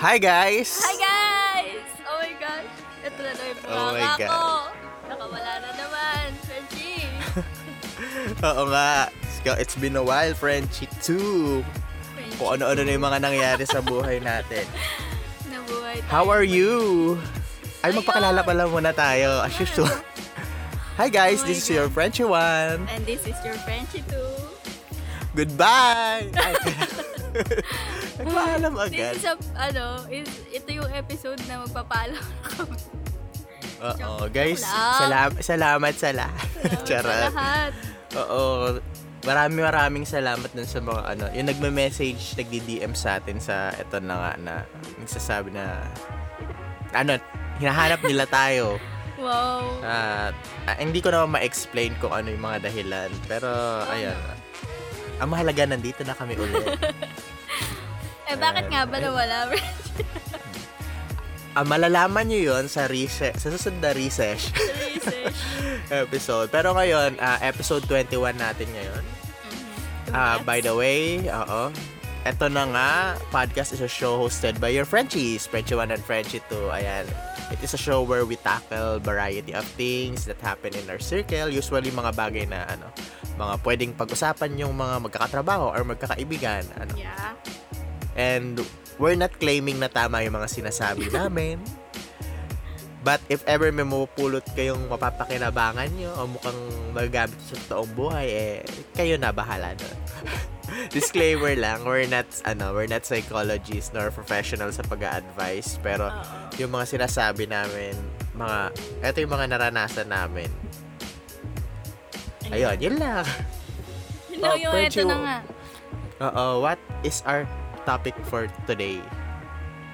Hi guys! Hi guys! Oh my gosh! Ito na naman yung Oh my God. ko. Nakawala na naman. Frenchie! Oo nga. It's been a while, Frenchie too. Frenchie. Kung ano-ano na yung mga nangyari sa buhay natin. Nabuhay tayo. How are you? Ay, magpakilala pala muna tayo, as usual. Hi guys, Oh this my is your Frenchie one. And this is your Frenchie too. Goodbye! Nagpaalam agad. This is a, ano, is, ito yung episode na magpapalo kami. Oo, guys, salam salamat sa lahat. Sa Charot. lahat. Oo. Maraming maraming salamat dun sa mga ano, yung nagme-message, nagdi-DM sa atin sa ito na nga na nagsasabi na ano, hinahanap nila tayo. Wow. At ah, hindi ko naman ma-explain kung ano yung mga dahilan. Pero, ayun. Ang mahalaga, nandito na kami ulit. Eh, bakit nga ba nawala? Ah, malalaman nyo yun sa, rese- sa susunod na Research. episode. Pero ngayon, ah, episode 21 natin ngayon. Ah, by the way, oo. Ito na nga, podcast is a show hosted by your Frenchies, Frenchie 1 and Frenchie 2. Ayan. It is a show where we tackle variety of things that happen in our circle. Usually, mga bagay na, ano, mga pwedeng pag-usapan yung mga magkakatrabaho or magkakaibigan. Ano. Yeah. And we're not claiming na tama yung mga sinasabi namin. But if ever may mapupulot kayong mapapakinabangan nyo o mukhang magagamit sa toong buhay, eh, kayo na bahala nun. Disclaimer lang, we're not, ano, we're not psychologists nor professional sa pag-advise. Pero Oo. yung mga sinasabi namin, mga, eto yung mga naranasan namin. Ayun, yun lang. Yun lang Oh, yung ito na nga. Oo, what is our topic for today?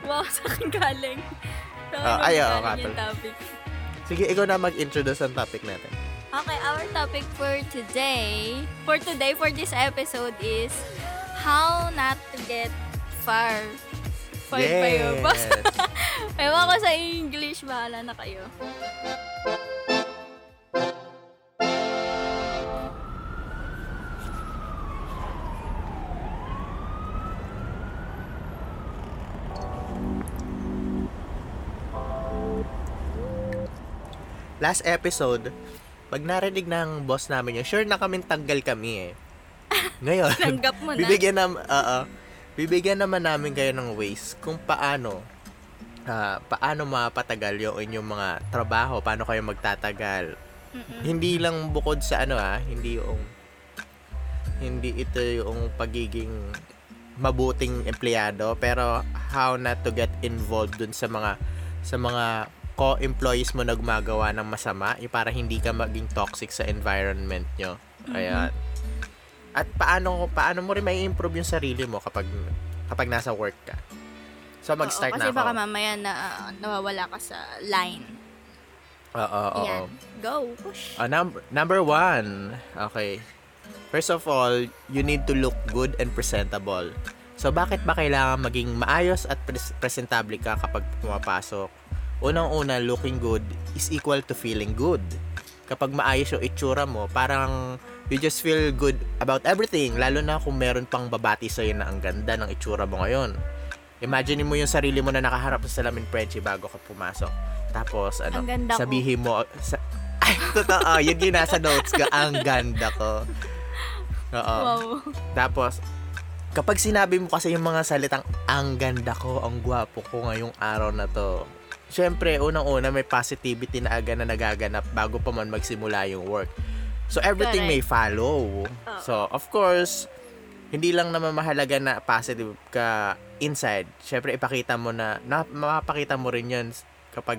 Wow, sa akin galing. Sa akin ay, oo, galing nga yung pala. topic. Sige, ikaw na mag-introduce ang topic natin. Okay, our topic for today, for today, for this episode is how not to get far. Far pa yun. Ewan ko sa English, bahala na kayo. Last episode, pag narinig ng boss namin yun, sure na kaming tanggal kami eh. Ngayon, Tanggap mo na. bibigyan nam oo, bibigyan naman namin kayo ng ways kung paano ah, paano mapatagal yung inyong mga trabaho, paano kayo magtatagal. Mm-mm. Hindi lang bukod sa ano ah, hindi yung hindi ito yung pagiging mabuting empleyado pero how not to get involved dun sa mga sa mga co-employees mo na gumagawa ng masama yung para hindi ka maging toxic sa environment nyo. Kaya at paano paano mo rin may improve yung sarili mo kapag kapag nasa work ka. So mag-start Oo, na kasi ako. baka mamaya na ah, nawawala ka sa line. Oo, oo, oo. Yan. Go, push. Ah, num- number one. Okay. First of all, you need to look good and presentable. So, bakit ba kailangan maging maayos at pres- presentable ka kapag pumapasok? Unang-una, looking good is equal to feeling good. Kapag maayos yung itsura mo, parang you just feel good about everything. Lalo na kung meron pang babati sa'yo na ang ganda ng itsura mo ngayon. Imagine mo yung sarili mo na nakaharap sa salamin Frenchie bago ka pumasok. Tapos, ano, sabihin mo, sa, ay, totoo, yun yung nasa notes ko, ang ganda ko. Oo. Wow. Tapos, kapag sinabi mo kasi yung mga salitang, ang ganda ko, ang gwapo ko ngayong araw na to, syempre, unang-una, may positivity na aga na nagaganap bago pa man magsimula yung work. So, everything may follow. Oo. So, of course, hindi lang naman mahalaga na positive ka inside. Syempre, ipakita mo na, na mapapakita mo rin yun kapag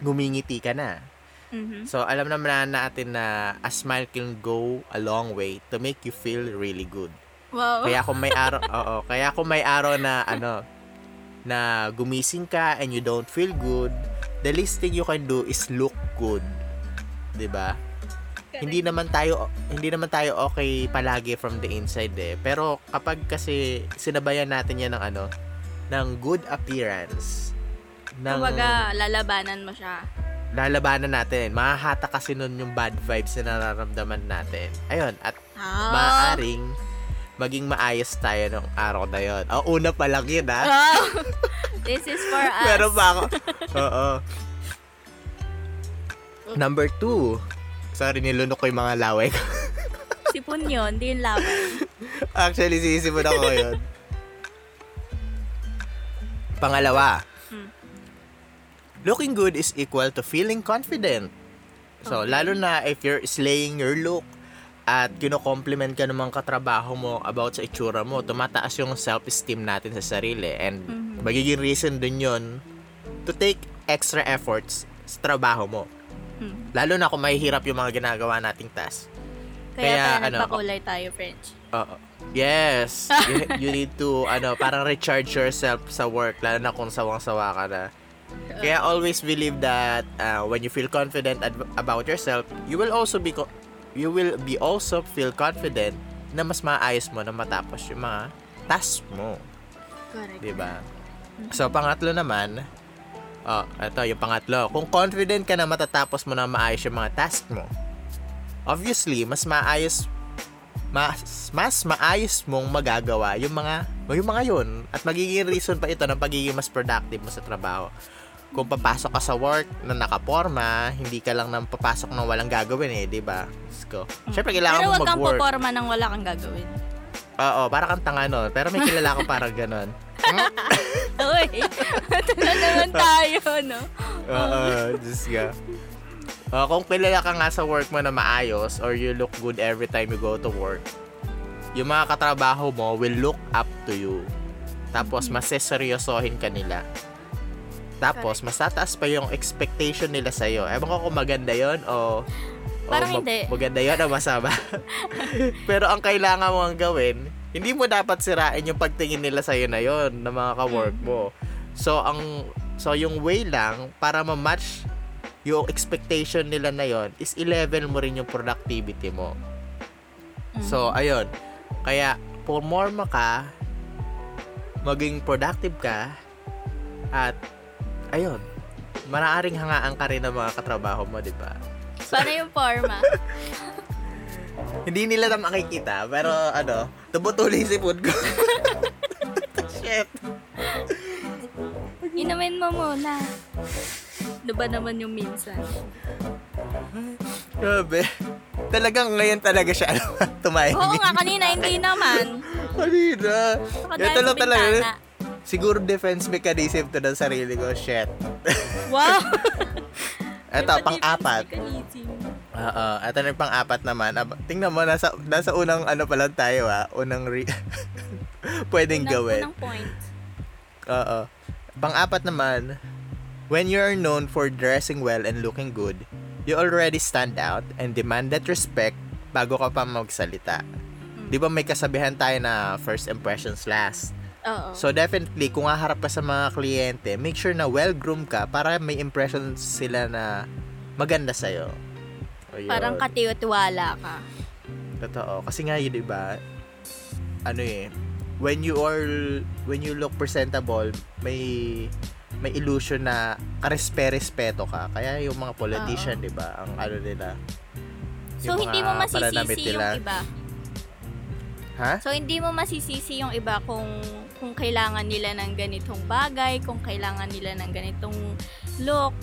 ngumingiti ka na. Mhm. So, alam naman na natin na a smile can go a long way to make you feel really good. Wow. Kaya kung may araw, oo, kaya kung may araw na ano, na gumising ka and you don't feel good, the least thing you can do is look good. 'Di ba? Hindi naman tayo hindi naman tayo okay palagi from the inside eh. Pero kapag kasi sinabayan natin 'yan ng ano, ng good appearance, ng Kumbaga, lalabanan mo siya. lalabanan natin. Mahahata kasi nun yung bad vibes na nararamdaman natin. Ayun, at Ah. maaaring maging maayos tayo nung araw na yon. Oh, una pa lang yun, ha? Wow. This is for us. Pero pa ako. Oo. Number two. Sorry, nilunok ko yung mga laway ko. Sipon yun, di yung laban. Actually, sisipon ako ngayon. Pangalawa. Hmm. Looking good is equal to feeling confident. So, Okay. lalo na if you're slaying your look at kino-compliment ka ng mga katrabaho mo about sa itsura mo, tumataas yung self-esteem natin sa sarili. And Mhm. magiging reason dun yun to take extra efforts sa trabaho mo. Hmm. Lalo na kung mahihirap yung mga ginagawa nating task. Kaya, Kaya, kaya ano, nagpakulay tayo, French. Oo. Yes. you, you need to, ano, parang recharge yourself sa work, lalo na kung sawang-sawa ka na. Kaya always believe that uh, when you feel confident ad- about yourself, you will also be co- you will be also feel confident na mas maayos mo na matapos yung mga task mo, Correct. 'di ba? So pangatlo naman, oh, ito yung pangatlo. Kung confident ka na matatapos mo na maayos yung mga task mo, obviously mas maayos mas, mas maayos mong magagawa yung mga yung mga yun at magiging reason pa ito ng pagiging mas productive mo sa trabaho kung papasok ka sa work na nakaporma, hindi ka lang nang papasok nang walang gagawin eh, di ba? Let's go. Syempre, kailangan Pero mo wag kang mag-work. poporma nang wala kang gagawin. Oo, para kang tanga nun. Pero may kilala ko parang ganon. Uy, naman tayo, no? Oo, just ka. Uh, kung kilala ka nga sa work mo na maayos or you look good every time you go to work, yung mga katrabaho mo will look up to you. Tapos, maseseryosohin ka nila. Tapos, mas tataas pa yung expectation nila sa'yo. Ewan ko kung maganda yon o, o Parang hindi. maganda yon o masama. Pero ang kailangan mo ang gawin, hindi mo dapat sirain yung pagtingin nila sa'yo na yon ng mga ka-work mo. So, ang so yung way lang para ma-match yung expectation nila na yon is i-level mo rin yung productivity mo. So, ayun. Kaya, pumorma ka, maging productive ka, at, ayun, maaaring hangaan ka rin ng mga katrabaho mo, di ba? Paano yung forma? Hindi nila na makikita, pero, ano, tumutuloy si food ko. Shit. Inumin mo muna. Ano ba naman yung minsan? Grabe. Talagang ngayon talaga siya, ano, tumahimik. Oo nga, kanina hindi naman. Kanina. Ito lang talaga. Siguro defense mechanism to ng sarili ko. Shit. Wow! Ito, pang-apat. Oo. Ito na yung pang-apat naman. Tingnan mo, nasa, nasa unang ano pa lang tayo ah. Unang re- pwedeng Unang- gawin. Unang point. Oo. Pang-apat naman, when you are known for dressing well and looking good, you already stand out and demand that respect bago ka pa magsalita. Di ba may kasabihan tayo na first impressions last? Oo. So definitely, kung haharap ka sa mga kliyente, make sure na well-groomed ka para may impression sila na maganda sa'yo. Ayun. Parang katiwala ka. Totoo. Kasi nga yun, di ba? Ano eh, when you are, when you look presentable, may may illusion na karespe-respeto ka. Kaya yung mga politician, di ba, ang ano nila. So, hindi mo masisisi yung nila. iba. Ha? So, hindi mo masisisi yung iba kung kung kailangan nila ng ganitong bagay, kung kailangan nila ng ganitong look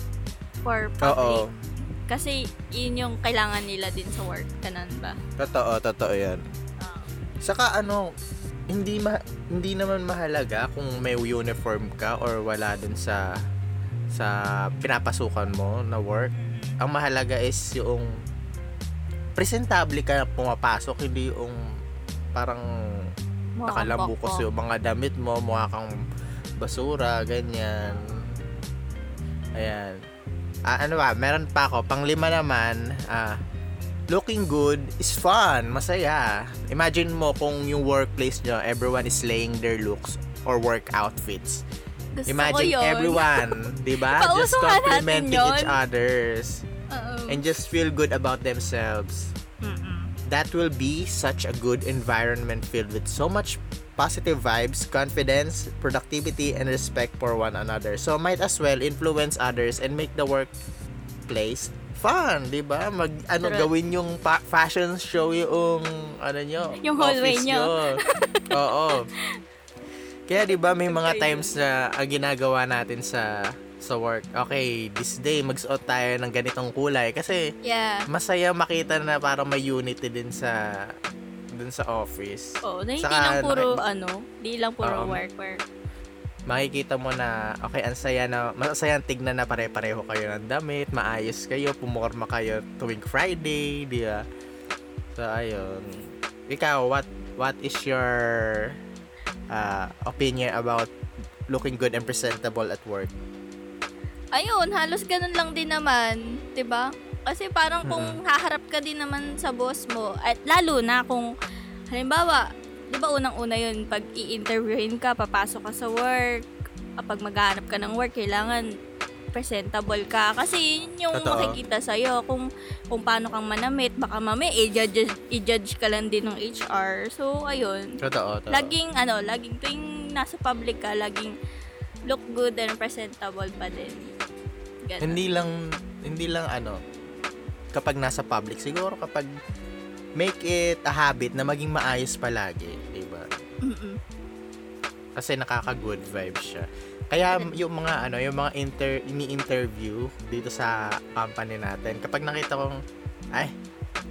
for Oo. public. Kasi, yun yung kailangan nila din sa work. Ganun ba? Totoo, totoo yan. Oo. Saka ano, hindi ma hindi naman mahalaga kung may uniform ka or wala dun sa sa pinapasukan mo na work. Ang mahalaga is yung presentable ka na pumapasok, hindi yung parang nakalambukos yung mga damit mo, mukha kang basura, ganyan. Ayan. Ah, ano ba, meron pa ako. Panglima naman, ah, looking good is fun, masaya. Imagine mo kung yung workplace nyo, everyone is slaying their looks or work outfits. Gusto Imagine everyone, di ba? Just complimenting each others Oo. and just feel good about themselves. That will be such a good environment filled with so much positive vibes, confidence, productivity, and respect for one another. So might as well influence others and make the workplace fun, 'di ba? Mag ano True. gawin yung pa- fashion show yung ano nyo, Yung hallway office nyo. Oo. Kaya 'di ba may mga times na ginagawa natin sa sa work. Okay, this day magsuot tayo ng ganitong kulay kasi Yeah. masaya makita na parang may unity din sa dun sa office. Oh, na hindi Saka, lang puro naki- ano, di lang puro Oo. work work. makikita mo na okay ang saya na masaya ang tignan na pare-pareho kayo ng damit maayos kayo pumorma kayo tuwing Friday di ba so ayun ikaw what what is your uh, opinion about looking good and presentable at work Ayun, halos ganun lang din naman, 'di ba? Kasi parang kung haharap ka din naman sa boss mo, at lalo na kung halimbawa, 'di ba unang-una 'yun pag i-interviewin ka, papasok ka sa work, kapag maghahanap ka ng work, kailangan presentable ka kasi yun yung Totoo. makikita sa kung kung paano kang manamit baka mamaya i-judge, i-judge ka lang din ng HR so ayun totoo, totoo. laging ano laging tuwing nasa public ka laging look good and presentable pa din Ganun. hindi lang hindi lang ano kapag nasa public siguro kapag make it a habit na maging maayos palagi di ba kasi nakaka-good vibes siya. Kaya yung mga ano, yung mga inter ini-interview dito sa company natin, kapag nakita kong ay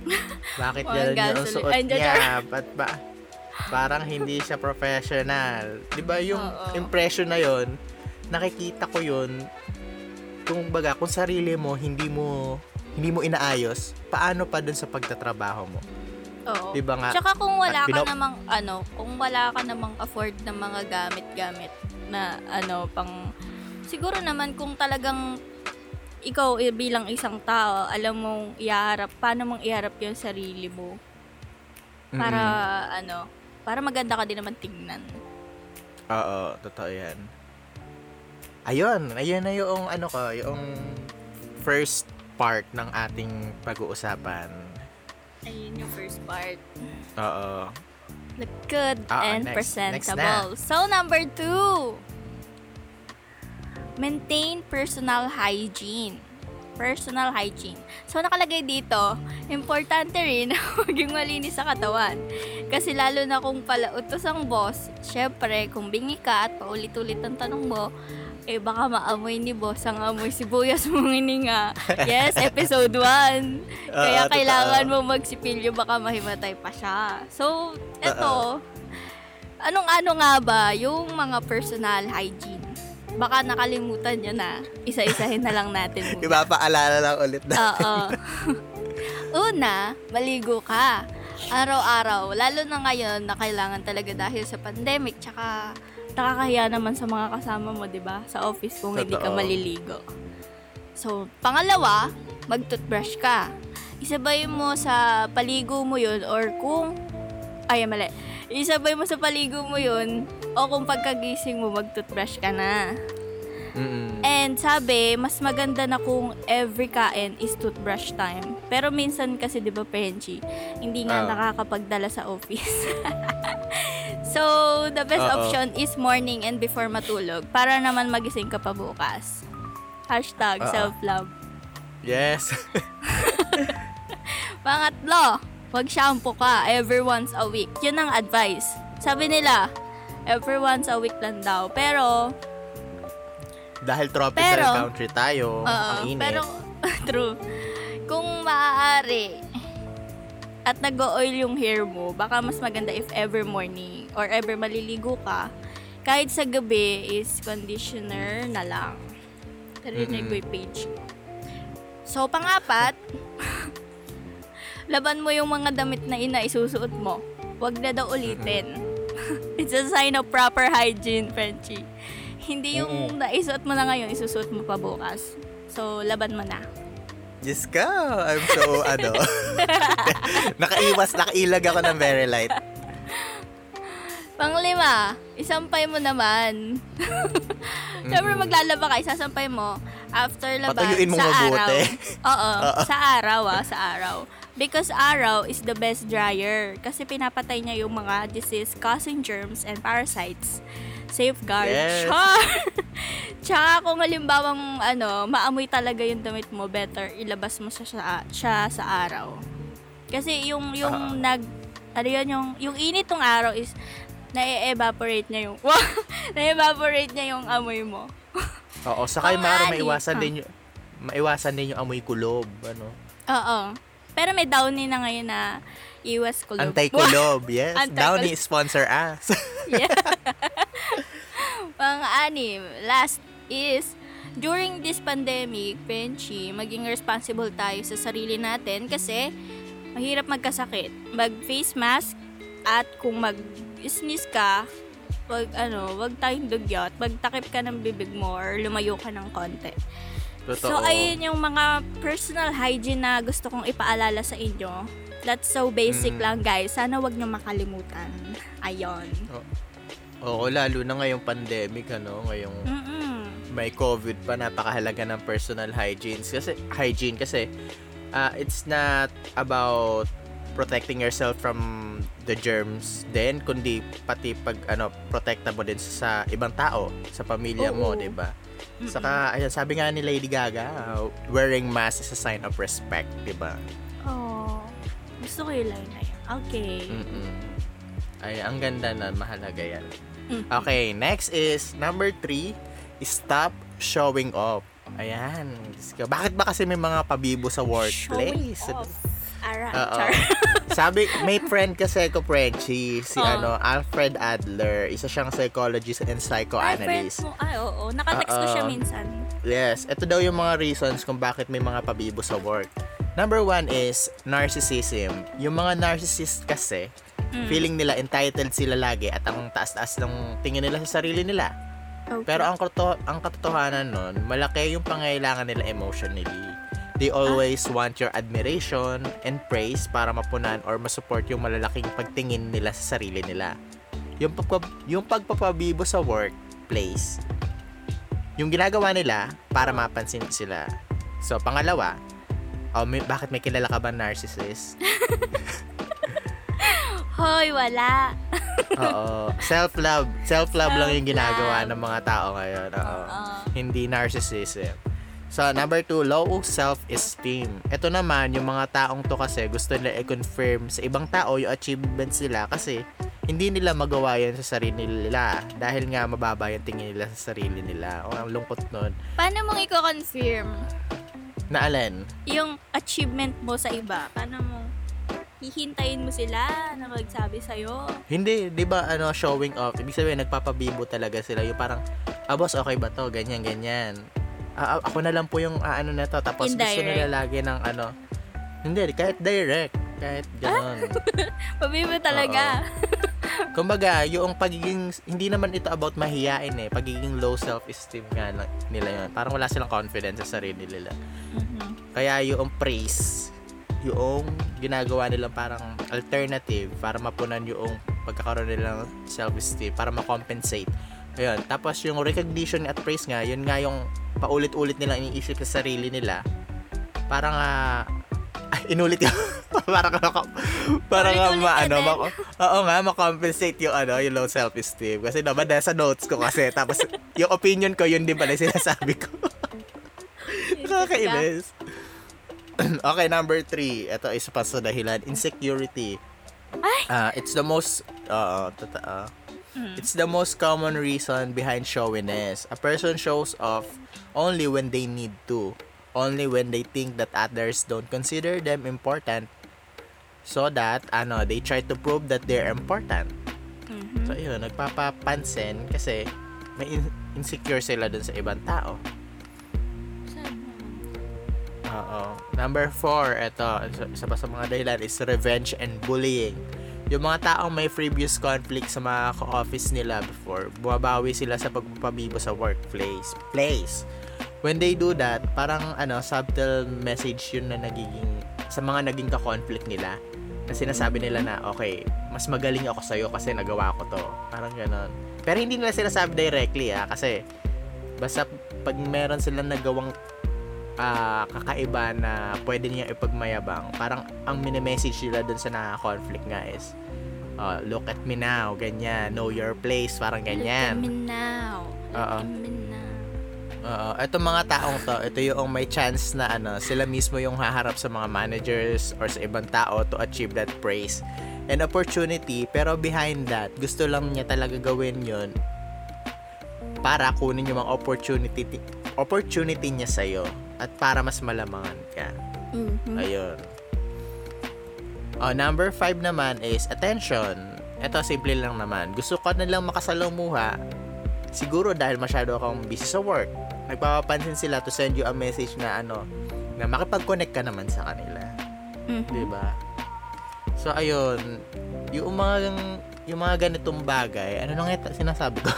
bakit Mga ganun yung suot niya? Ba't ba? Parang hindi siya professional. 'Di ba yung Oo. impression na yon nakikita ko yun kung baga kung sarili mo hindi mo hindi mo inaayos paano pa dun sa pagtatrabaho mo Oo. 'di ba nga Tsaka kung wala ka namang ano, kung wala ka namang afford ng mga gamit-gamit na ano pang siguro naman kung talagang ikaw eh, bilang isang tao, alam mong iharap, paano mong iharap yung sarili mo para ano, para maganda ka din naman tignan. Oo, totoo yan. Ayun, ayun na yung ano ko, yung first part ng ating pag-uusapan. Ayun yung first part. Oo. Look good Ah, and next. presentable. So, number two. Maintain personal hygiene. Personal hygiene. So, nakalagay dito, importante rin na maging malinis sa katawan. Kasi lalo na kung palautos ang boss, syempre, kung bingi ka at paulit-ulit ang tanong mo, eh baka maamoy ni boss ang amoy sibuyas mong hininga. Yes, episode 1. Kaya Oo, kailangan totoo. mo magsipilyo baka mahimatay pa siya. So, eto, anong-ano nga ba yung mga personal hygiene? Baka nakalimutan nyo na. Isa-isahin na lang natin muna. Ipapaalala lang ulit na. Oo. Una, maligo ka. Araw-araw. Lalo na ngayon na kailangan talaga dahil sa pandemic. Tsaka nakakahiya naman sa mga kasama mo, di ba? Sa office kung hindi ka Totoo. maliligo. So, pangalawa, mag-toothbrush ka. Isabay mo sa paligo mo yun or kung... Ay, mali. Isabay mo sa paligo mo yun o kung pagkagising mo, mag-toothbrush ka na. Mm-mm. And sabi, mas maganda na kung every kain is toothbrush time. Pero minsan kasi, di ba, Penchi, hindi nga Ah. nakakapagdala sa office. so, the best Oo. option is morning and before matulog para naman magising ka pa bukas. Hashtag Oo. self-love. Yes. Pangatlo, mag-shampoo ka every once a week. Yun ang advice. Sabi nila, every once a week lang daw. Pero, Dahil tropical Pero- country tayo, Oo, ang init. Pero, true. Kung maaari, at nag-oil yung hair mo, baka mas maganda if ever morning or ever maliligo ka, kahit sa gabi is conditioner na lang. Narinig ko yung page ko. So, pangapat, laban mo yung mga damit na ina isusuot mo. Huwag na daw ulitin. It's a sign of proper hygiene, Frenchie. Hindi yung naisuot mo na ngayon, isusuot mo pa bukas. So, laban mo na. Diyos ka, I'm so, ano, nakaiwas, nakailag ako ng very light. Panglima, isampay mo naman. Siyempre maglalaba ka, isasampay mo after laban Patuyuin mo sa araw. Oo, sa araw ah, sa araw. Because araw is the best dryer. Kasi pinapatay niya yung mga disease-causing germs and parasites. Safeguard. Yes. Char! Tsaka kung halimbawang ano, maamoy talaga yung damit mo, better ilabas mo siya sa, siya sa araw. Kasi yung yung Ah. nag ano yun, yung yung init ng araw is na-evaporate niya yung na-evaporate niya yung amoy mo. Oo, saka yung ani. maiwasan Ah. din yung maiwasan din yung amoy kulob, ano. Oo. Pero may downy na ngayon na iwas kulob. Anti-kulob, yes. Anti-kulob. Downy sponsor us. yeah. Pang-anim, last is, during this pandemic, Penchi, maging responsible tayo sa sarili natin kasi mahirap magkasakit. Mag-face mask at kung mag-sneeze ka, wag ano, wag tayong dugyot, magtakip ka ng bibig mo or lumayo ka ng konti. Totoo. So, ayun yung mga personal hygiene na gusto kong ipaalala sa inyo. That's so basic Mm. lang, guys. Sana wag niyo makalimutan. Ayon. Oo, lalo na ngayong pandemic, ano, ngayong Mm-mm. may COVID pa, napakahalaga ng personal hygiene. Kasi, hygiene kasi, ah, it's not about protecting yourself from the germs din, kundi pati pag, ano, protekta mo din sa ibang tao, sa pamilya mo, Oo. di ba? Saka, ayan, sabi nga ni Lady Gaga, ah, wearing mask is a sign of respect, di ba? Oh, gusto ko yung line na yun. Okay. Mm-mm. Ay, ang ganda na, mahalaga yan. Mm. Okay, next is number three, stop showing off. Ayan. Bakit ba kasi may mga pabibo sa workplace? Showing off. Ara, Oo. char. Sabi, may friend kasi ko, Frenchie, si Oh. ano, Alfred Adler. Isa siyang psychologist and Ay, psychoanalyst. mo. Ay, oo. Nakatext ko Oo. siya minsan. Yes, ito daw yung mga reasons kung bakit may mga pabibo sa work. Number one is narcissism. Yung mga narcissist kasi, Mm. feeling nila entitled sila lagi at ang taas-taas ng tingin nila sa sarili nila. Okay. Pero ang, koto- ang katotohanan nun, malaki yung pangailangan nila emotionally. They always want your admiration and praise para mapunan or masupport yung malalaking pagtingin nila sa sarili nila. Yung, pagpa- yung pagpapabibo sa workplace, yung ginagawa nila para mapansin sila. So, pangalawa, oh, may, bakit may kilala ka ba narcissist? Hoy, wala. Oo. Self-love. Self-love lang yung ginagawa Self-love. ng mga tao ngayon. Oo. Oo. Hindi narcissism. So, number two, low self-esteem. Ito naman, yung mga taong to kasi gusto nila i-confirm sa ibang tao yung achievements nila kasi hindi nila magawa yan sa sarili nila dahil nga mababa yung tingin nila sa sarili nila. O, ang lungkot nun. Paano mong i-confirm Na alin? yung achievement mo sa iba? Paano mo hihintayin mo sila na magsabi sa'yo? Hindi, di ba, ano, showing off. Ibig sabihin, nagpapabibo talaga sila. Yung parang, ah, boss, okay ba to? Ganyan, ganyan. Ah, ako na lang po yung ah, ano na to. Tapos gusto Indirect. nila lagi ng ano. Hindi, kahit direct. Kahit ganon. Pabibo talaga. Kumbaga, yung pagiging, hindi naman ito about mahiyain eh. Pagiging low self-esteem nga nila yun. Parang wala silang confidence sa sarili nila. Mhm. Kaya yung praise, yung ginagawa nilang parang alternative para mapunan yung pagkakaroon nilang self-esteem, para makompensate. Ayun. Tapos yung recognition at praise nga, yun nga yung paulit-ulit nilang iniisip sa sarili nila. Parang ay, inulit yung parang ako parang nga Paulit-ulit ma, ka ano, din. ma- oo nga makompensate yung ano yung low self-esteem kasi naman nasa notes ko kasi tapos yung opinion ko yun din pala sinasabi ko Nakakainis. okay, number three. Ito isa pa sa dahilan. Insecurity. Ay! Ah, it's the most, oo, totoo. Mm. It's the most common reason behind showiness. A person shows off only when they need to. Only when they think that others don't consider them important. So that, ano, they try to prove that they're important. Mhm. So, yun, nagpapapansin kasi may in- insecure sila dun sa ibang tao. Oo. Number four, ito, isa pa sa mga dahilan is revenge and bullying. Yung mga taong may previous conflict sa mga ka-office nila before, bumabawi sila sa pagpapabibo sa workplace. Place. When they do that, parang ano, subtle message yun na nagiging, sa mga naging ka-conflict nila, na sinasabi nila na, okay, mas magaling ako sa'yo kasi nagawa ko to. Parang ganon. Pero hindi nila sinasabi directly ah, kasi basta pag meron silang nagawang ah, kakaiba na pwede niya ipagmayabang. Parang ang mini-message nila dun sa na-conflict nga is, uh, look at me now, ganyan, know your place, parang Look at ganyan. me now. Look Oo. at me now. Oo, itong mga taong to, ito yung may chance na ano, sila mismo yung haharap sa mga managers or sa ibang tao to achieve that praise and opportunity. Pero behind that, gusto lang niya talaga gawin yun para kunin yung mga opportunity opportunity niya sa'yo at para mas malamangan ka. Mhm. Ayun. Oh, number five naman is attention. Ito, simple lang naman. Gusto ko na lang makasalamuha. Siguro dahil masyado akong busy sa work. Nagpapapansin sila to send you a message na ano, na makipag-connect ka naman sa kanila. Mhm. 'Di ba? So, ayun. Yung mga, yung mga ganitong bagay, ano nang ito, sinasabi ko?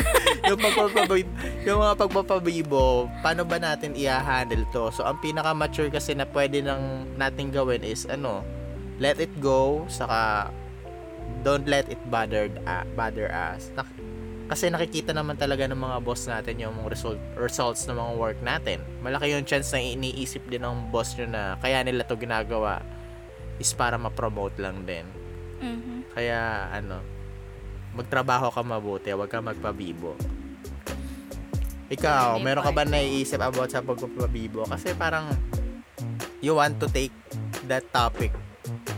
yung, pagpapabi, yung mga pagpapabibo, paano ba natin i-handle to? So, ang pinaka-mature kasi na pwede nang natin gawin is, ano, let it go, saka, don't let it bother, uh, bother us. Nak- kasi nakikita naman talaga ng mga boss natin yung result, results ng mga work natin. Malaki yung chance na iniisip din ng boss nyo na kaya nila to ginagawa is para ma-promote lang din. Mhm. Kaya ano, magtrabaho ka mabuti, huwag ka magpabibo. Ikaw, meron ka ba naiisip about sa pagpapabibo? Kasi parang you want to take that topic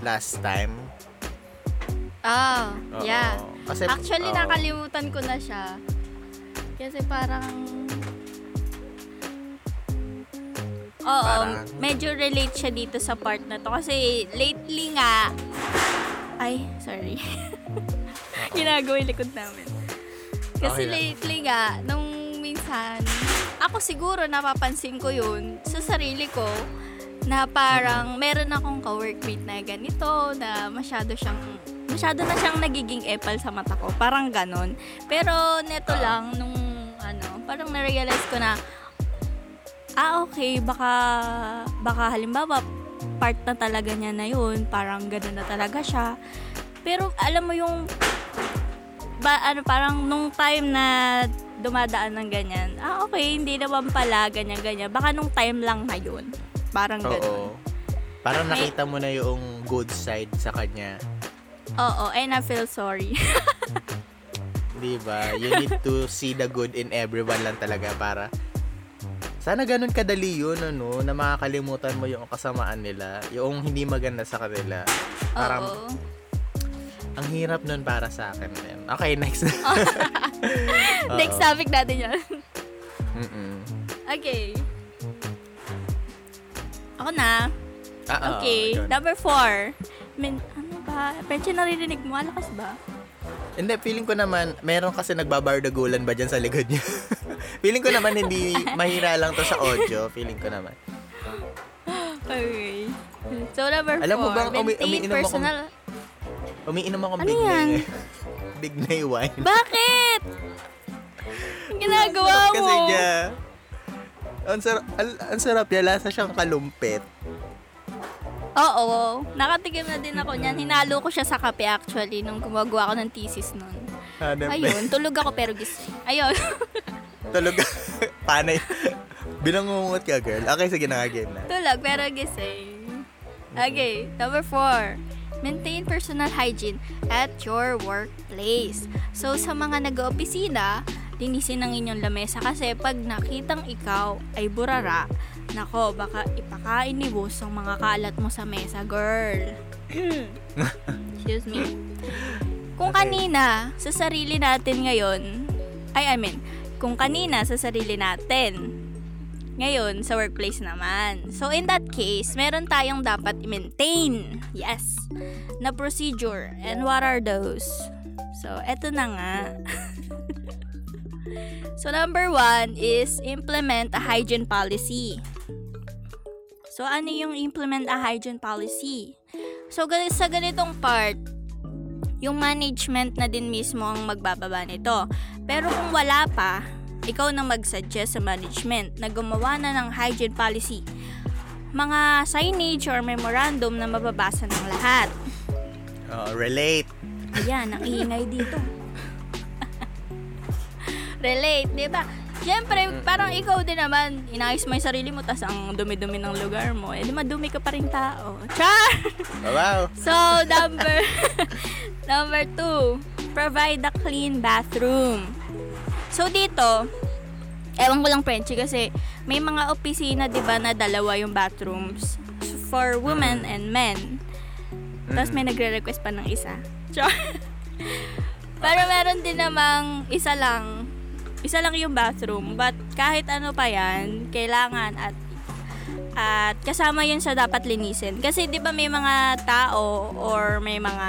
last time. Ah, Oo. yeah. Kasi, Actually, oo. nakalimutan ko na siya. Kasi parang... Oo, Parang- medyo relate siya dito sa part na to. Kasi lately nga... Ay, sorry. Ginagawa yung likod namin. Kasi Okay lately nga, nung minsan, ako siguro napapansin ko yun sa sarili ko na parang meron akong ka-workmate na ganito, na masyado siyang masyado na siyang nagiging epal sa mata ko. Parang ganon. Pero neto Ah. lang, nung ano, parang na-realize ko na, ah okay, baka, baka halimbawa, part na talaga niya na yun. Parang ganon na talaga siya. Pero alam mo yung, ba, ano, parang nung time na dumadaan ng ganyan, ah okay, hindi naman pala ganyan-ganyan. Baka nung time lang na yun. Parang. Oo. Parang May- nakita mo na yung good side sa kanya. Oo, and I feel sorry. Di ba? You need to see the good in everyone lang talaga para sana ganun kadali yun, ano, na makakalimutan mo yung kasamaan nila, yung hindi maganda sa kanila. Parang, Oo. ang hirap nun para sa akin. din. Okay, next. Next topic natin yan. Mm-mm. okay. Ako na. Ah, oo, Okay. yun. Number four. Min, ano ba? Peche naririnig mo? Alakas ba? Hindi, feeling ko naman, meron kasi nagbabardagulan ba dyan sa likod niya? feeling ko naman hindi mahira lang to sa audio. Feeling ko naman. Okay. So, number Alam mo four. bang umi- umiinom ako- personal... Umiinom ako Ano big yan? na big na wine. Bakit? Ginagawa mo? kasi niya. Ang sarap, ang, ang sarap niya. Lasa siyang kalumpit. Oo. Nakatikim na din ako niyan. Hinalo ko siya sa kape actually nung gumagawa ako ng thesis nun. Hanap Ayun. Tulog ako pero gising. Ayun. Tulog. Paano yun? Binangungot ka, girl. Okay, sige na, game na. Tulog pero gising. Okay, number four. Maintain personal hygiene at your workplace. So, sa mga nag-opisina, linisin ang inyong lamesa kasi pag nakitang ikaw ay burara, nako, baka ipakain ni boss ang mga kalat mo sa mesa, girl. Excuse me. Kung Okay. kanina, sa sarili natin ngayon, ay, I mean, kung kanina sa sarili natin, ngayon, sa workplace naman. So, in that case, meron tayong dapat i-maintain. Yes. Na procedure. And what are those? So, eto na nga. so, number one is implement a hygiene policy. So, ano yung implement a hygiene policy? So, sa ganitong part, yung management na din mismo ang magbababa nito. Pero kung wala pa, ikaw na mag-suggest sa management na gumawa na ng hygiene policy. Mga signage or memorandum na mababasa ng lahat. Oh, relate. Ayan, ang ingay dito. Relate, di ba? Siyempre, parang ikaw din naman, inayos mo yung sarili mo, tas ang dumi-dumi ng lugar mo. Eh, madumi ka pa rin tao. Char! Oh, wow. So, number, number two, provide a clean bathroom. So, dito, ewan ko lang, Frenchie, kasi may mga opisina, di ba, na dalawa yung bathrooms for women and men. Tapos may nagre-request pa ng isa. Char! Pero meron din namang isa lang. Isa lang yung bathroom. But kahit ano pa yan, kailangan at at kasama yun sa dapat linisin. Kasi 'di ba may mga tao or may mga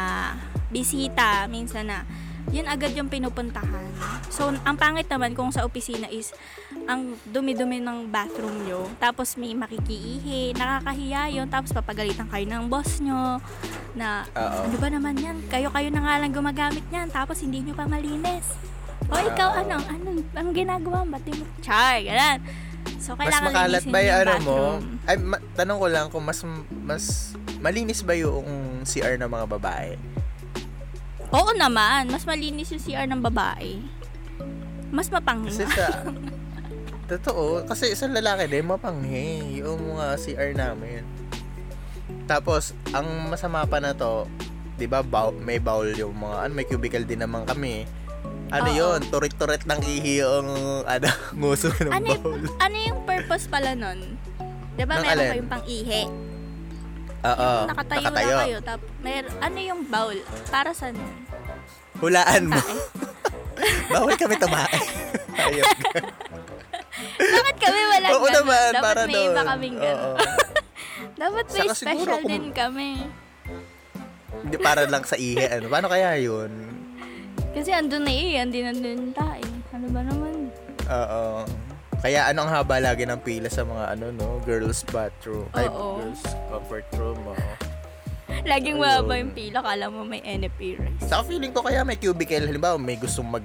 bisita minsan na yun agad yung pinupuntahan. So, ang pangit naman kung sa opisina is ang dumi-dumi ng bathroom nyo. Tapos may makikiihi. Nakakahiya yun. Tapos papagalitan kayo ng boss nyo na Oo. ano ba naman yan? Kayo-kayo na nga lang gumagamit niyan. Tapos hindi nyo pa malinis. O ikaw, Oo. ano? Ano? Ang ginagawa mo? Ba't di mo? Char! Ganun. So, Mas kailangan makalat linisin ba yung yung ano mo? bathroom. Ay, ma- tanong ko lang kung mas mas malinis ba yung CR ng mga babae? Oo naman. Mas malinis yung CR ng babae. Mas Kasi mapanghinga. sa Totoo, kasi sa lalaki din mapanghi yung mga CR namin. Tapos ang masama pa na to, 'di ba, bow, may bowl yung mga ano, may cubicle din naman kami. Ano Oo. 'yun? Turit-turit ng ihi yung ano, nguso ng Ano, bowl. ano yung purpose pala nun? Di ba Ng meron alin? kayong pang-ihi? Oo. Yung nakatayo, na kayo. Tap, mer ano yung bowl? Para sa nun? Hulaan mo. Bawal kami tumae. Ayun. Bakit kami walang Oo ganun? naman, Dapat para may doon. iba kaming ganun. Dapat may Saka siguro special kung- din kami. Hindi para lang sa ihi. Ano? Paano kaya 'yun? Kasi andun na eh, andun na dun tayo. Ano ba naman? Oo. Kaya ano ang haba lagi ng pila sa mga ano no, girls bathroom. Oo. girls comfort room. Oo. Laging Ayun. mababa yung pila, kala mo may NFA race. Sa feeling ko kaya may cubicle, halimbawa may gustong mag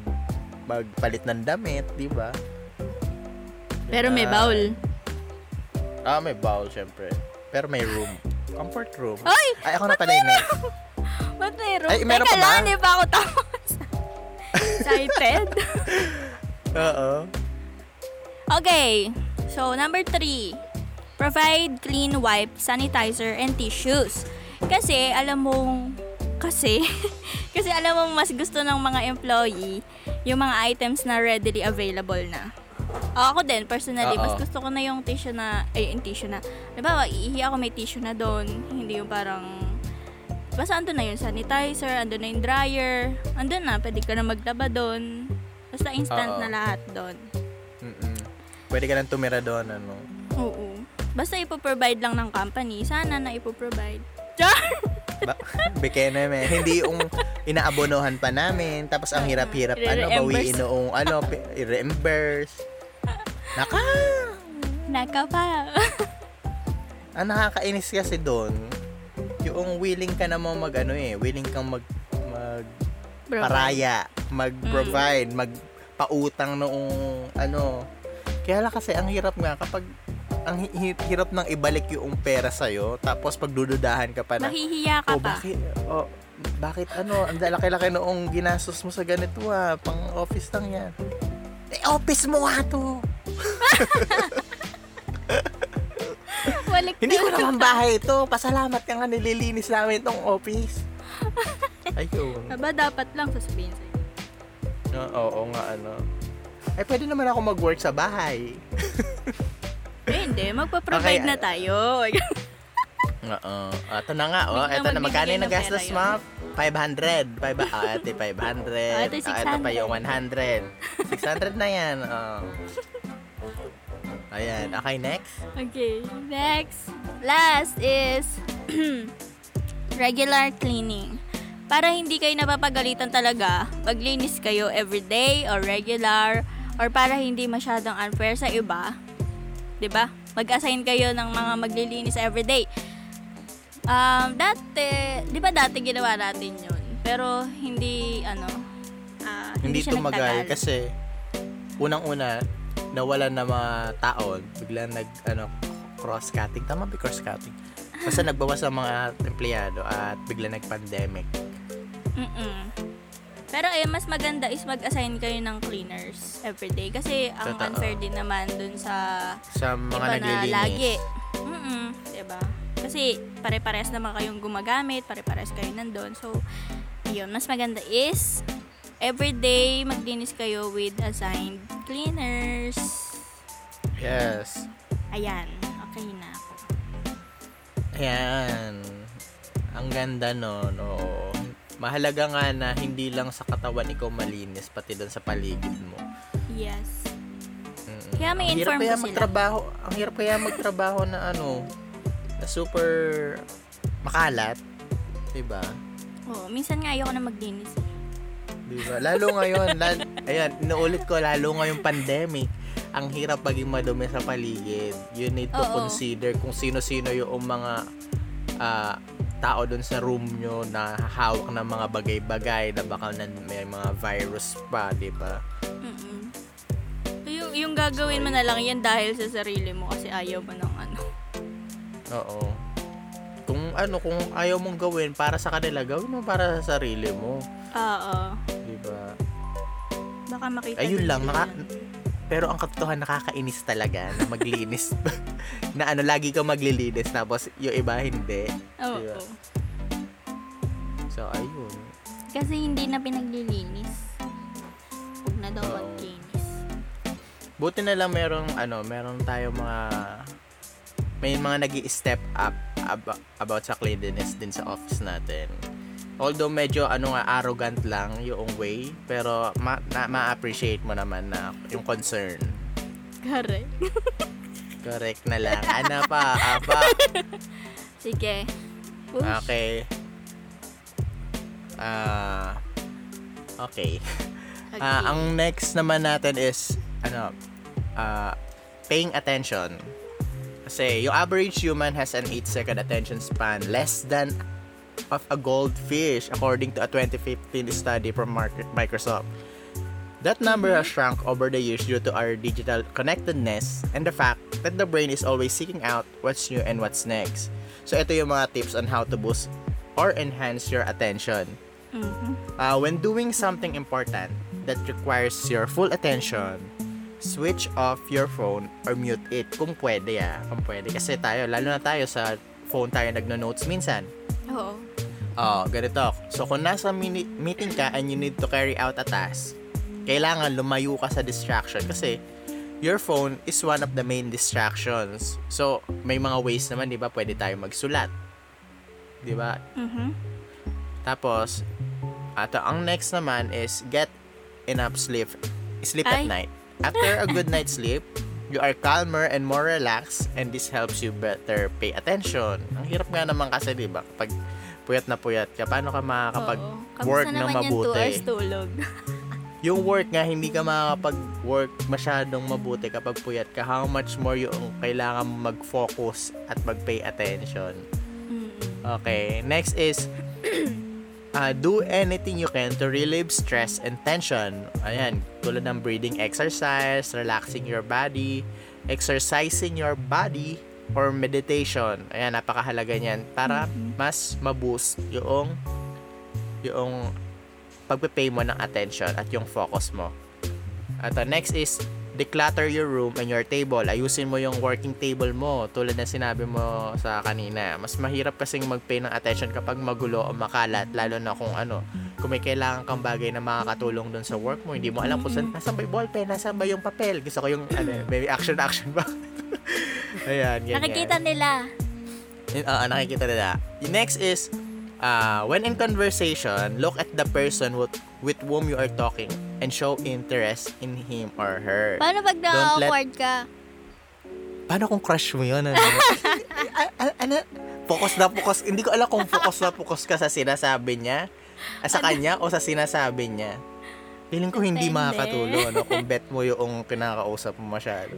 magpalit ng damit, di ba? Pero may Ah, bowl. Ah, may bowl syempre. Pero may room. Comfort room. Ay! Ay, ako na pala yun eh. Ba't meron? Ay, meron Teka pa ba? lang, hindi pa ako tapos. Excited? Oo. Okay. So, number three. Provide clean wipe, sanitizer, and tissues. Kasi, alam mong, kasi, kasi alam mong mas gusto ng mga employee yung mga items na readily available na. O, ako din, personally, Oo. mas gusto ko na yung tissue na, ay, yung tissue na, di ba, iihi ako may tissue na doon, hindi yung parang, basta andun na yung sanitizer, andun na yung dryer, andun na, pwede ka na maglaba doon, basta instant Oo. na lahat doon. Mm-mm. Pwede ka nang tumira doon, ano. Oo. Basta ipoprovide lang ng company. Sana na ipoprovide. Char! Ba- Bekene me. Hindi yung inaabonohan pa namin. Tapos ang hirap-hirap ano, I-reimburse. bawiin noong ano, pi- i-reimburse. Naka! Naka pa. Ang nakakainis kasi doon, yung willing ka naman mag ano eh, willing kang mag mag paraya, mag-provide, magpautang noong ano. Kaya lang kasi ang hirap nga kapag ang hi- hi- hirap nang ibalik yung pera sa'yo, tapos pagdududahan ka pa na, Mahihiya ka oh, pa. bakit, oh, bakit ano, ang laki-laki noong ginastos mo sa ganito ah, pang office lang yan. Eh, office mo nga to. Balik Hindi ko naman bahay ito. Pasalamat ka nga nililinis namin itong office. Ayun. Aba, dapat lang sasabihin sa'yo. Oo, oo nga, ano. Ay, pwede naman ako mag-work sa bahay. Eh, hindi. Magpa-provide Okay, na tayo. Oo. Ito na nga, oh. Biglang Ito na, magkano magbibigay yung ng nagastos pera mo? 500. Five, ah, ate, 500. Ah, ate, Ah, ito pa 600. yung 100. 600 na yan. Oh. Ayan. Okay, next. Okay. Next. Last is regular cleaning. Para hindi kayo napapagalitan talaga, maglinis kayo everyday or regular or para hindi masyadong unfair sa iba. 'Di ba? Mag-assign kayo ng mga maglilinis everyday. Um, dati, 'di ba dati ginawa natin 'yun? Pero hindi ano ah, Hindi, siya tumagal nagtagal. kasi unang-una nawalan na mga taon, biglang nag ano cross-cutting. Tama ba cross-cutting? Basta nagbawas ang mga empleyado at bigla nag-pandemic. Mm-mm. Pero ayun, mas maganda is mag-assign kayo ng cleaners everyday. Kasi ang Totoo. unfair din naman dun sa Sa mga iba na naglilinis. lagi. Mm diba? Kasi pare-pares naman kayong gumagamit, pare-pares kayo nandun. So, ayun, mas maganda is everyday maglinis kayo with assigned cleaners. Yes. Ayan, okay na ako. Ayan. Ang ganda no, no. Mahalaga nga na hindi lang sa katawan ikaw malinis, pati doon sa paligid mo. Yes. Mm. Kaya may Ang hirap inform kaya ko sila. magtrabaho, ang hirap kaya magtrabaho na ano, na super makalat. 'Di ba? Oo, minsan nga ayoko na maglinis. eh. Di ba? Lalo ngayon, lal, ayan, inuulit ko, lalo ngayong pandemic, ang hirap maging madumi sa paligid. You need to Oo. consider kung sino-sino yung mga ah, tao doon sa room nyo na hawak ng mga bagay-bagay na baka na may mga virus pa, di ba? Mm-mm. Yung, yung gagawin mo na lang yan dahil sa sarili mo kasi ayaw mo ng ano. Oo. Kung ano, kung ayaw mong gawin para sa kanila, gawin mo para sa sarili mo. Oo. Di ba? Baka makita Ayun lang, naka-. Pero ang katotohanan nakakainis talaga na maglinis. na ano, lagi ka maglilinis tapos yung iba hindi. Oo. Diba? So, ayun. Kasi hindi na pinaglilinis. Huwag na daw Oo. maglinis. Buti na lang merong, ano, meron tayo mga, may mga nag step up ab- about sa cleanliness din sa office natin. Although medyo ano nga arrogant lang yung way, pero ma- na- ma-appreciate mo naman na yung concern. Correct. Correct na lang. Ano pa? Apa? Sige. Push. Okay. Ah, okay. Okay. Ah, ang next naman natin is ano, ah, paying attention. Kasi yung average human has an 8 second attention span, less than of a goldfish according to a 2015 study from Microsoft. That number has shrunk over the years due to our digital connectedness and the fact that the brain is always seeking out what's new and what's next. So ito yung mga tips on how to boost or enhance your attention. Mhm. Uh, when doing something important that requires your full attention, switch off your phone or mute it kung pwede ah. Kung pwede. Kasi tayo, lalo na tayo sa phone tayo nagno-notes minsan. Oo. Oh, ganito. So, kung nasa mini- meeting ka and you need to carry out a task, kailangan lumayo ka sa distraction kasi your phone is one of the main distractions. So, may mga ways naman, di ba, pwede tayo magsulat. Di ba? Mhm. Tapos, ato ang next naman is get enough sleep. Sleep at Ay. night. After a good night's sleep, you are calmer and more relaxed and this helps you better pay attention. Ang hirap nga naman kasi, di ba? Kapag puyat na puyat ka, paano ka makakapag-work ng naman yung 2 mabuti? hours tulog? Yung work nga, hindi ka makakapag-work masyadong mabuti kapag puyat ka. How much more yung kailangan mag-focus at mag-pay attention. Okay, next is uh, do anything you can to relieve stress and tension. Ayan, tulad ng breathing exercise, relaxing your body, exercising your body, or meditation. Ayan, napakahalaga niyan para mas maboost yung yung pagpe-pay mo ng attention at yung focus mo. At uh, next is declutter your room and your table. Ayusin mo yung working table mo tulad na sinabi mo sa kanina. Mas mahirap kasing mag-pay ng attention kapag magulo o makalat lalo na kung ano, kung may kailangan kang bagay na makakatulong doon sa work mo, hindi mo alam kung saan, nasaan ba yung ballpen, nasaan ba yung papel. Gusto ko yung ano, maybe action action ba? Ayan, ganyan. Nakikita nila. Oo, nakikita nila. Next is, uh, when in conversation, look at the person with, with whom you are talking and show interest in him or her. Paano pag let- na-awkward ka? Paano kung crush mo yun? Ano? Ano? Focus na focus. Hindi ko alam kung focus na focus ka sa sinasabi niya, ah, sa kanya, o sa sinasabi niya. Feeling ko hindi Depende. makakatulong no? kung bet mo yung kinakausap mo masyado.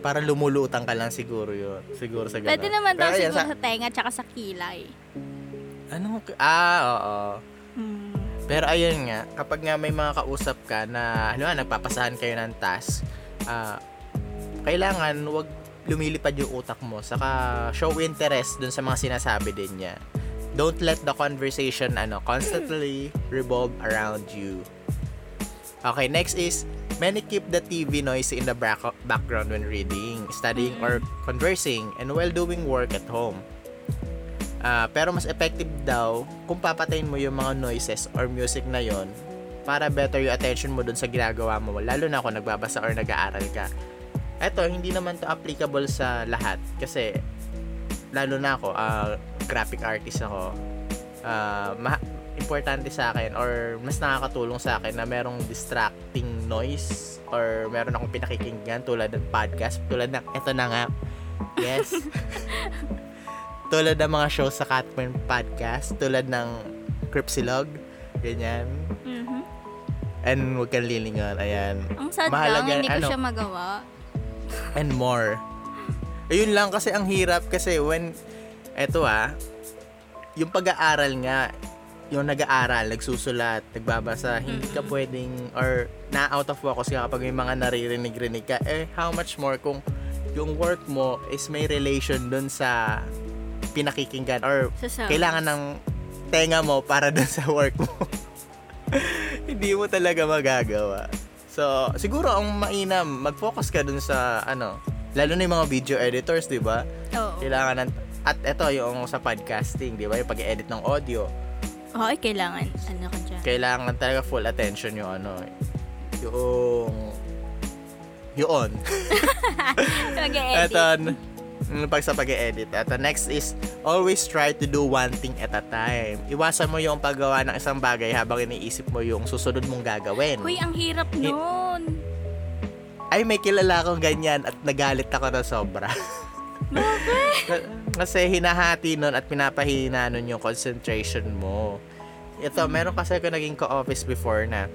Parang lumulutang ka lang siguro yun. Siguro sa ganun. Pwede naman daw siguro sa- sa tenga tsaka sa kilay. Ano? Ah, oo. Pero ayun nga, kapag nga may mga kausap ka na, ano nga, nagpapasahan kayo ng task, ah, kailangan wag lumilipad yung utak mo. Saka show interest dun sa mga sinasabi din niya. don't let the conversation ano constantly revolve around you. Okay, next is many keep the TV noise in the back- background when reading, studying, or conversing, and while doing work at home. Ah, pero mas effective daw kung papatayin mo yung mga noises or music na yon para better yung attention mo dun sa ginagawa mo. Lalo na kung nagbabasa or nag-aaral ka. Eto, hindi naman to applicable sa lahat. Kasi, lalo na ako, ah, graphic artist ako. Ah, ma- importante sa akin or mas nakakatulong sa akin na merong distracting noise or meron akong pinakikinggan tulad ng podcast, tulad ng, eto na nga, yes, tulad ng mga show sa Catman Podcast, tulad ng Cripsilog, ganyan. Mhm. And huwag kang lilingon, ayan. Ang sad Mahalaga, lang, hindi ko ano? siya magawa. And more. Ayun lang kasi ang hirap kasi when, eto ah, yung pag-aaral nga, yung nag-aaral, nagsusulat, nagbabasa, hindi ka pwedeng, or na-out of focus ka kapag may mga naririnig-rinig ka, eh, how much more kung yung work mo is may relation dun sa pinakikinggan or kailangan ng tenga mo para dun sa work mo. Hindi mo talaga magagawa. So, siguro ang mainam, mag-focus ka dun sa, ano, lalo na yung mga video editors, di ba? Oo. Kailangan ng, at eto, yung sa podcasting, di ba? Yung pag-edit ng audio. Oo, ay, kailangan. Ano ka dyan? Kailangan talaga full attention yung, ano, yung, yun. Mag-edit. Pag sa pag-edit. Ito, next is, always try to do one thing at a time. Iwasan mo yung paggawa ng isang bagay habang iniisip mo yung susunod mong gagawin. Uy, ang hirap Hi- nun. Ay, may kilala akong ganyan at nagalit ako na sobra. Bakit? kasi hinahati nun at pinapahina nun yung concentration mo. Ito, meron kasi ako naging ka-office before na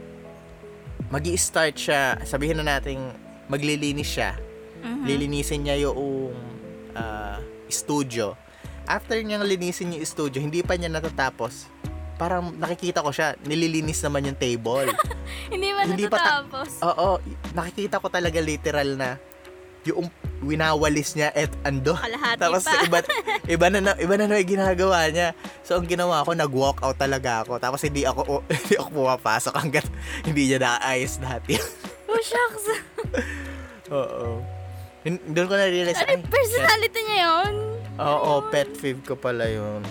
mag start siya, sabihin na natin maglilinis siya. Mhm. lilinisin niya yung ah, studio. After niyang linisin yung studio, hindi pa niya natatapos. Parang nakikita ko siya, nililinis naman yung table. Hindi ba Hindi pa ta- natatapos? Oo, nakikita ko talaga literal na yung winawalis niya at ando. Kalahati Tapos pa. iba, iba na, na- iba na na yung ginagawa niya. So ang ginawa ko, nag-walk out talaga ako. Tapos hindi ako hindi ako pumapasok hanggat hindi niya naayos dati. oh, shucks. Oo. Doon ko na-realize, ano yung personality niya yun? Oo, pet peeve ko pala yun.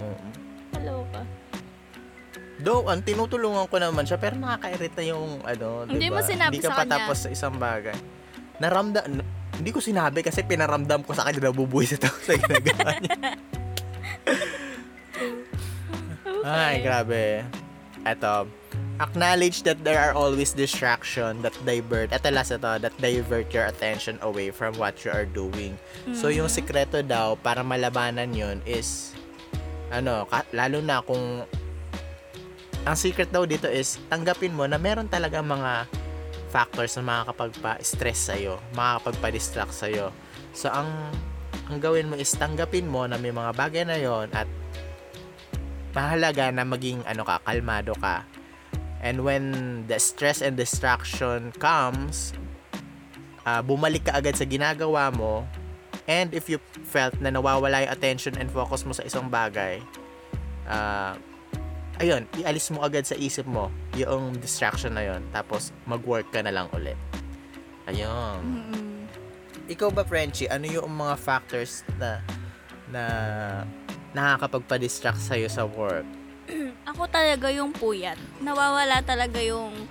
Hello ka. Though, ang tinutulungan ko naman siya, pero nakakairita yung, ano, Hindi diba? mo sinabi Hindi ka sa kanya. tapos sa isang bagay. Naramda, n- hindi ko sinabi kasi pinaramdam ko sa kanya na bubuhay sa tao sa ginagawa niya. Ay, grabe. Eto, acknowledge that there are always distraction that divert, eto last ito, that divert your attention away from what you are doing. So, yung sikreto daw, para malabanan yun is, ano, ka- lalo na kung, ang secret daw dito is, tanggapin mo na meron talaga mga factors na makakapagpa-stress sa'yo, makakapagpa-distract sa'yo. So, ang, ang gawin mo is, tanggapin mo na may mga bagay na yon at mahalaga na maging ano ka, kalmado ka. And when the stress and distraction comes, ah, bumalik ka agad sa ginagawa mo. And if you felt na nawawala yung attention and focus mo sa isang bagay, ah, ayun, ialis mo agad sa isip mo yung distraction na yon Tapos, mag-work ka na lang ulit. Ayun. Mm-mm. Ikaw ba, Frenchie, ano yung mga factors na na nakakapagpa-distract sa'yo sa work? Ako talaga yung puyat. Nawawala talaga yung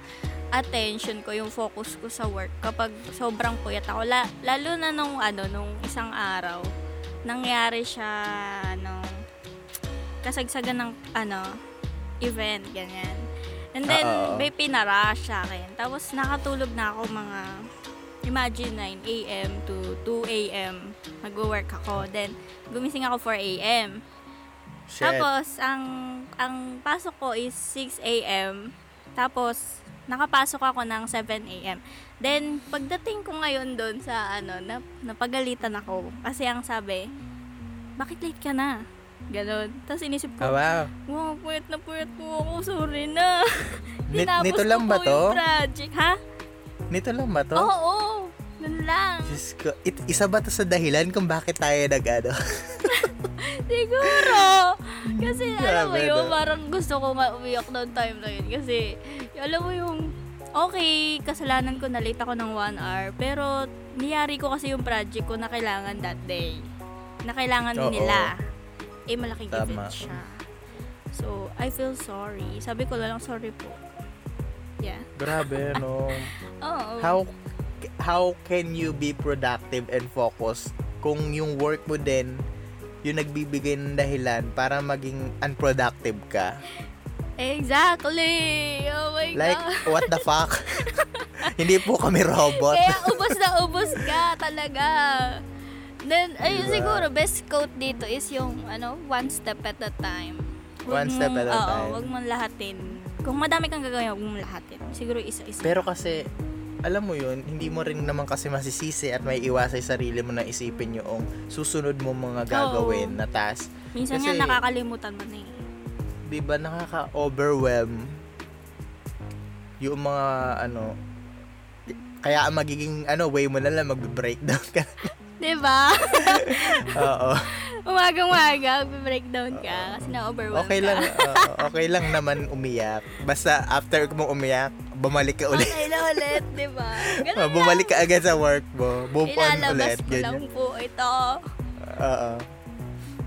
attention ko, yung focus ko sa work kapag sobrang puyat ako. La- lalo na nung ano, nung isang araw, nangyari siya nung kasagsagan ng ano, event, ganyan. And then, Oo. may pinarash sa akin. Tapos, nakatulog na ako mga, imagine 9 a.m. to 2 a.m. Mag-work ako. Then, gumising ako 4 a.m. Shit. Tapos, ang ang pasok ko is 6 a.m. Tapos, nakapasok ako ng 7 a.m. Then, pagdating ko ngayon doon sa, ano, na, napagalitan ako. Kasi ang sabi, bakit late ka na? Ganon. Tapos inisip ko, Ah, wow. wow, puyat na puyat po ako. Sorry na. Tinapos nito lang ba to? project. Ha? Nito lang ba to? Oo, oo. Nun lang. Diyos ko, it, isa ba to sa dahilan kung bakit tayo nag ano? Siguro. Kasi alam mo yun, parang gusto ko nga umiyak noong time na yun. Kasi, alam mo yung, okay, kasalanan ko na late ako ng one hour. Pero, niyari ko kasi yung project ko na kailangan that day. Na kailangan Oo. nila. Eh, malaking Tama. event siya. So, I feel sorry. Sabi ko lang, sorry po. Yeah. Grabe, no? Oo. How how can you be productive and focused kung yung work mo din yung nagbibigay ng dahilan para maging unproductive ka? Exactly! Oh my Like, God. what the fuck? Hindi po kami robot. Kaya ubos na ubos ka talaga. Then, ayun Diba? siguro, best quote dito is yung, ano, one step at a time. Huwag One step mong- at a oo, time. huwag mong lahatin. Kung madami kang gagawin, huwag mong lahatin. Siguro isa-isa. Pero kasi, alam mo yun, hindi mo rin naman kasi masisisi at may iwasay sarili mo na isipin yung susunod mo mga gagawin Oo. na task. Minsan kasi- nga nakakalimutan mo na eh. Di ba nakaka-overwhelm yung mga ano kaya ang magiging ano way mo na lang magbe-breakdown ka. Diba? Oo. Umagang-umaga, breakdown ka kasi na-overwhelm Okay ka. lang, okay lang naman umiyak. Basta after mo umiyak, bumalik ka ulit. Okay na ulit, diba? Ganun Oh, bumalik ka agad sa work mo. Move on Ilalabas ulit. ko lang Ganyan. po ito. Oo.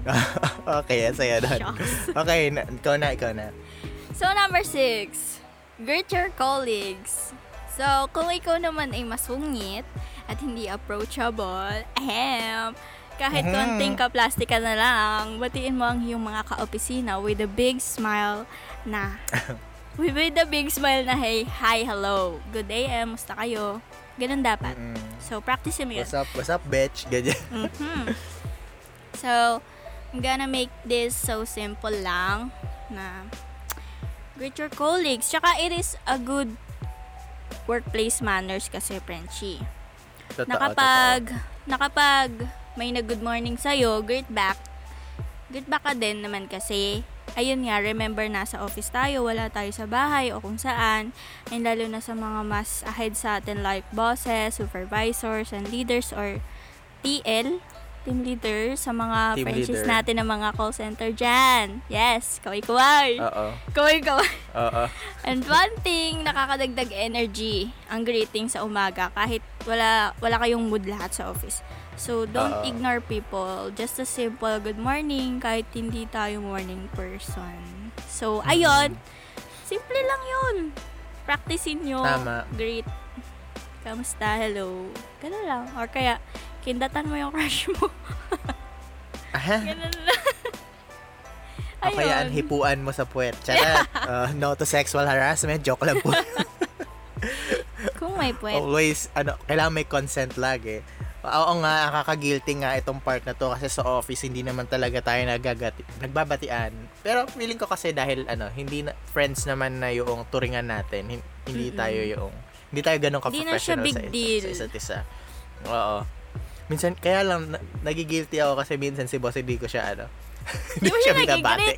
okay, saya doon. Okay, na, ikaw na, ikaw na. So, number six, greet your colleagues. So, kung ikaw naman ay masungit at hindi approachable, ahem, kahit Mhm. konting ka-plastic ka na lang, batiin mo ang iyong mga ka-opisina with a big smile na, with, with a big smile na, hey, hi, hello, good day, eh, musta kayo? Ganun dapat. Mm. So, practice mo yun. What's up, what's up, bitch? Ganyan. Mhm. So, I'm gonna make this so simple lang na greet your colleagues. Tsaka it is a good workplace manners kasi, Frenchie. Totoo, Na kapag, na kapag may na good morning sa'yo, greet back. Greet back ka din naman kasi, ayun nga, remember nasa office tayo, wala tayo sa bahay o kung saan. And lalo na sa mga mas ahead sa atin like bosses, supervisors, and leaders or TL, team leader sa mga Team franchise leader. natin ng mga call center dyan. Yes, kaway-kaway. Oo. Kaway-kaway. Oo. And one thing, nakakadagdag energy ang greeting sa umaga kahit wala wala kayong mood lahat sa office. So, don't Oo. ignore people. Just a simple good morning kahit hindi tayo morning person. So, ayun. Simple lang yun. Practicein nyo. Tama. Greet. Kamusta? Hello. Ganun lang. Or kaya, kindatan mo yung crush mo. Aha. Ganun lang. O kaya hipuan mo sa puwet. Charot. Uh, no to sexual harassment. Joke lang po. Kung may puwet. Always, ano, kailangan may consent lagi. Oo nga, nakaka-guilty nga itong part na to kasi sa office hindi naman talaga tayo nagagati, nagbabatian. Pero feeling ko kasi dahil ano, hindi na, friends naman na yung turingan natin. Hin- Hindi Mm-mm. tayo yung hindi tayo ganun Hindi ka-professional big sa, deal. sa isa't isa. Oo. Minsan, kaya lang, na, nagigilty ako kasi minsan si boss hindi ko siya ano. Di mo siya binabati.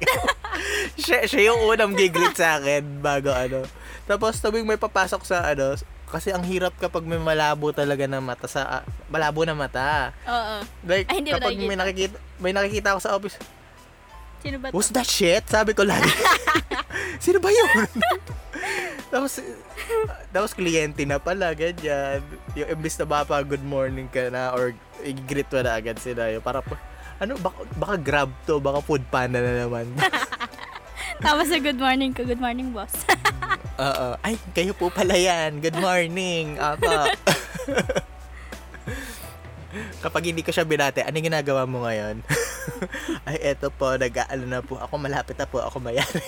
siya, siya yung unang gigreet sa akin bago ano. Tapos tuwing may papasok sa ano, kasi ang hirap kapag may malabo talaga na mata sa ah, malabo na mata. Oo. Like Ay, hindi kapag may nakikita may nakikita ako sa office, Sino ba to? who's that shit? Sabi ko lagi. Sino ba yun? tapos tapos kliyente na pala ganyan. Yung imbis na ba pa good morning ka na or i-greet mo na agad sila. Yung para po, ano, baka, baka grab to, baka food panda na naman. Tapos sa good morning ko, good morning boss. Oo. Ay, kayo po pala yan. Good morning. Apa. Kapag hindi ko siya binate, ano ginagawa mo ngayon? Ay, eto po, nag-aalo na po. Ako malapit na po ako mayari.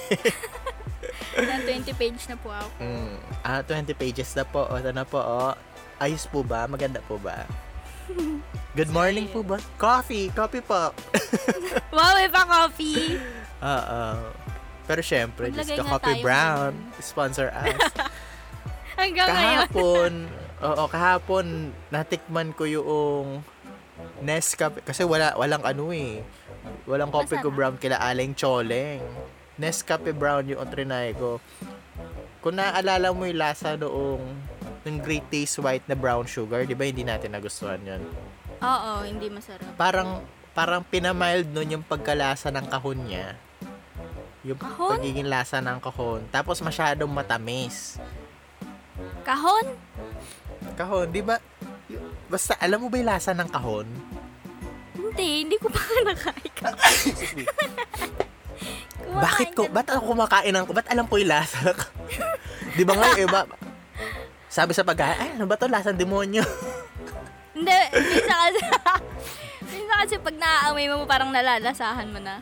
Yan, 20 page na po ako. mm. Ah, 20 pages na po. O, ito na po, oh. Ayos po ba? Maganda po ba? Good morning po ba? Coffee! Coffee po! Wow, may pa coffee! Oo. Pero syempre, just the Coffee Brown. ngayon. Sponsor us. Hanggang ngayon. kahapon, oo, kahapon, natikman ko yung Nescafe. Kasi wala, walang ano eh. Walang coffee ko brown kila Aling Choleng. Nescafe brown yung trinay ko. Kung naaalala mo yung lasa noong ng Great Taste White na brown sugar, di ba hindi natin nagustuhan yun? Oo, hindi masarap. Parang, parang pinamild nun yung pagkalasa ng kahon niya. Yung Kahon? pagiging lasa ng kahon. Tapos masyadong matamis. Kahon? Kahon, di ba? Basta, alam mo ba yung lasa ng kahon? Hindi, hindi ko pa nakain. Bakit ko, ba't ako kumakain ng, ba't alam ko yung lasa di ba nga yung iba, sabi sa pagkain, ay, ano ba to, lasang demonyo? Hindi, minsan kasi, minsan kasi pag naaamoy mo, parang nalalasahan mo na.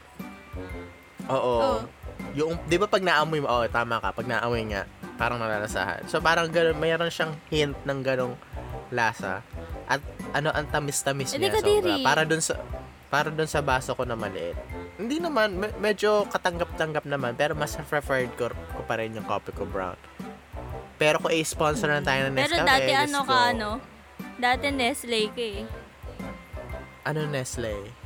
Oo. Oo. Yung, di ba pag naamoy mo, oh, tama ka, pag naamoy nga, parang nalalasahan. So, parang gano'n, mayroon siyang hint ng ganong lasa. At ano, ang tamis-tamis niya sobra. Para dun sa, para dun sa baso ko na maliit. Hindi naman, me- medyo katanggap-tanggap naman, pero mas preferred ko, ko pa rin yung coffee ko brown. Pero kung i-sponsor na tayo ng Pero Nescafe, dati let's ano go. ka, ano? Dati Nestle ka eh. Ano Nestle?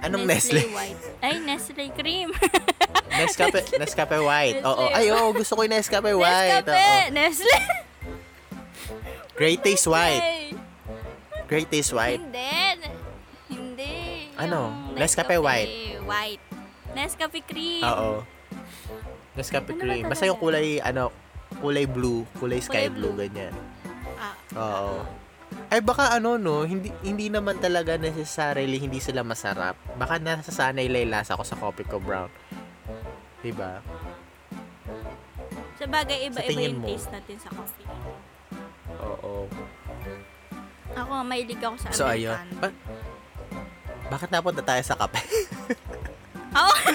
Anong, Nestle Nestle? White. Ay, Nestle Cream. Nescafe, Nescafe White. Oo. Nestle. Ay, oo, gusto ko yung Nescafe White. Nescafe! Oo. Nestle! Great Taste White. Great Taste White. Hindi. Hindi. Ano? Yung Nescafe White. White. Nescafe Cream. Oo. Nescafe Ano ba cream. Basta talaga? yung kulay, ano, kulay blue, kulay sky blue, blue. ganyan. Ah, Oo. Ay baka ano no, hindi hindi naman talaga necessarily hindi sila masarap. Baka nasasanay lang lasa ko sa coffee ko brown. 'Di ba? sa bagay, iba-iba yung mo? taste natin sa coffee. Oo. Ako, mahilig ako sa So ayun. Americano. Ba- bakit napunta tayo sa kape? Oo.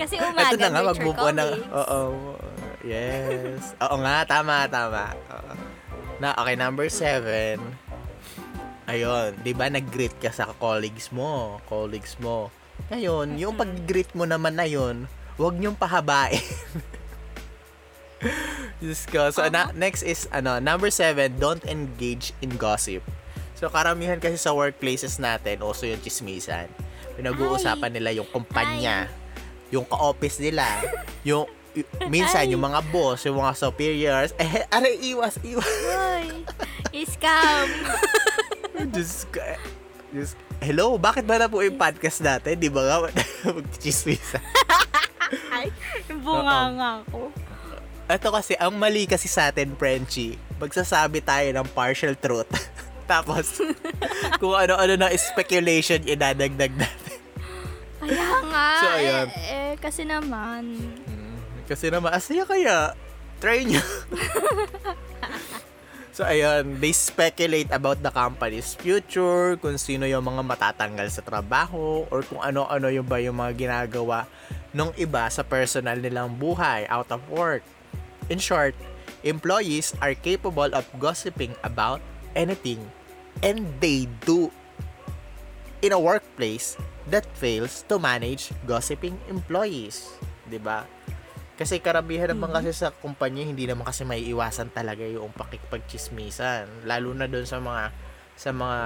Kasi umaga, Ito na nga, mag-move on na. Oo. Yes. Oo nga, tama, tama. Oo. Na, okay, number seven. Ayun, di ba nag-greet ka sa colleagues mo, colleagues mo. Ngayon, yung pag-greet mo naman na yun, huwag niyong pahabain. Diyos ko. So, na, next is, ano, number seven, don't engage in gossip. So, karamihan kasi sa workplaces natin, also yung chismisan. Pinag-uusapan nila yung kumpanya, yung ka-office nila, yung, minsan, Ay. yung mga boss, yung mga superiors, eh, aray, iwas, iwas. Uy, scam. Diyos ko. eh. Diyos, hello, bakit ba na po yung podcast natin? Di ba nga, mag-chismisan? Ay, bunga nga ako. Ito kasi, ang mali kasi sa atin, Frenchie, magsasabi tayo ng partial truth. Tapos, kung ano-ano na speculation, idadagdag natin. Kaya nga. So, ayun. Eh, eh, kasi naman. Kasi naman, asaya kaya, try nyo. so, ayun, they speculate about the company's future, kung sino yung mga matatanggal sa trabaho, or kung ano-ano yung ba yung mga ginagawa nung iba sa personal nilang buhay, out of work. In short, employees are capable of gossiping about anything and they do in a workplace that fails to manage gossiping employees. 'Di ba? Kasi karamihan naman kasi sa kumpanya hindi naman kasi may iwasan talaga yung pakikipagchismisan, lalo na doon sa mga sa mga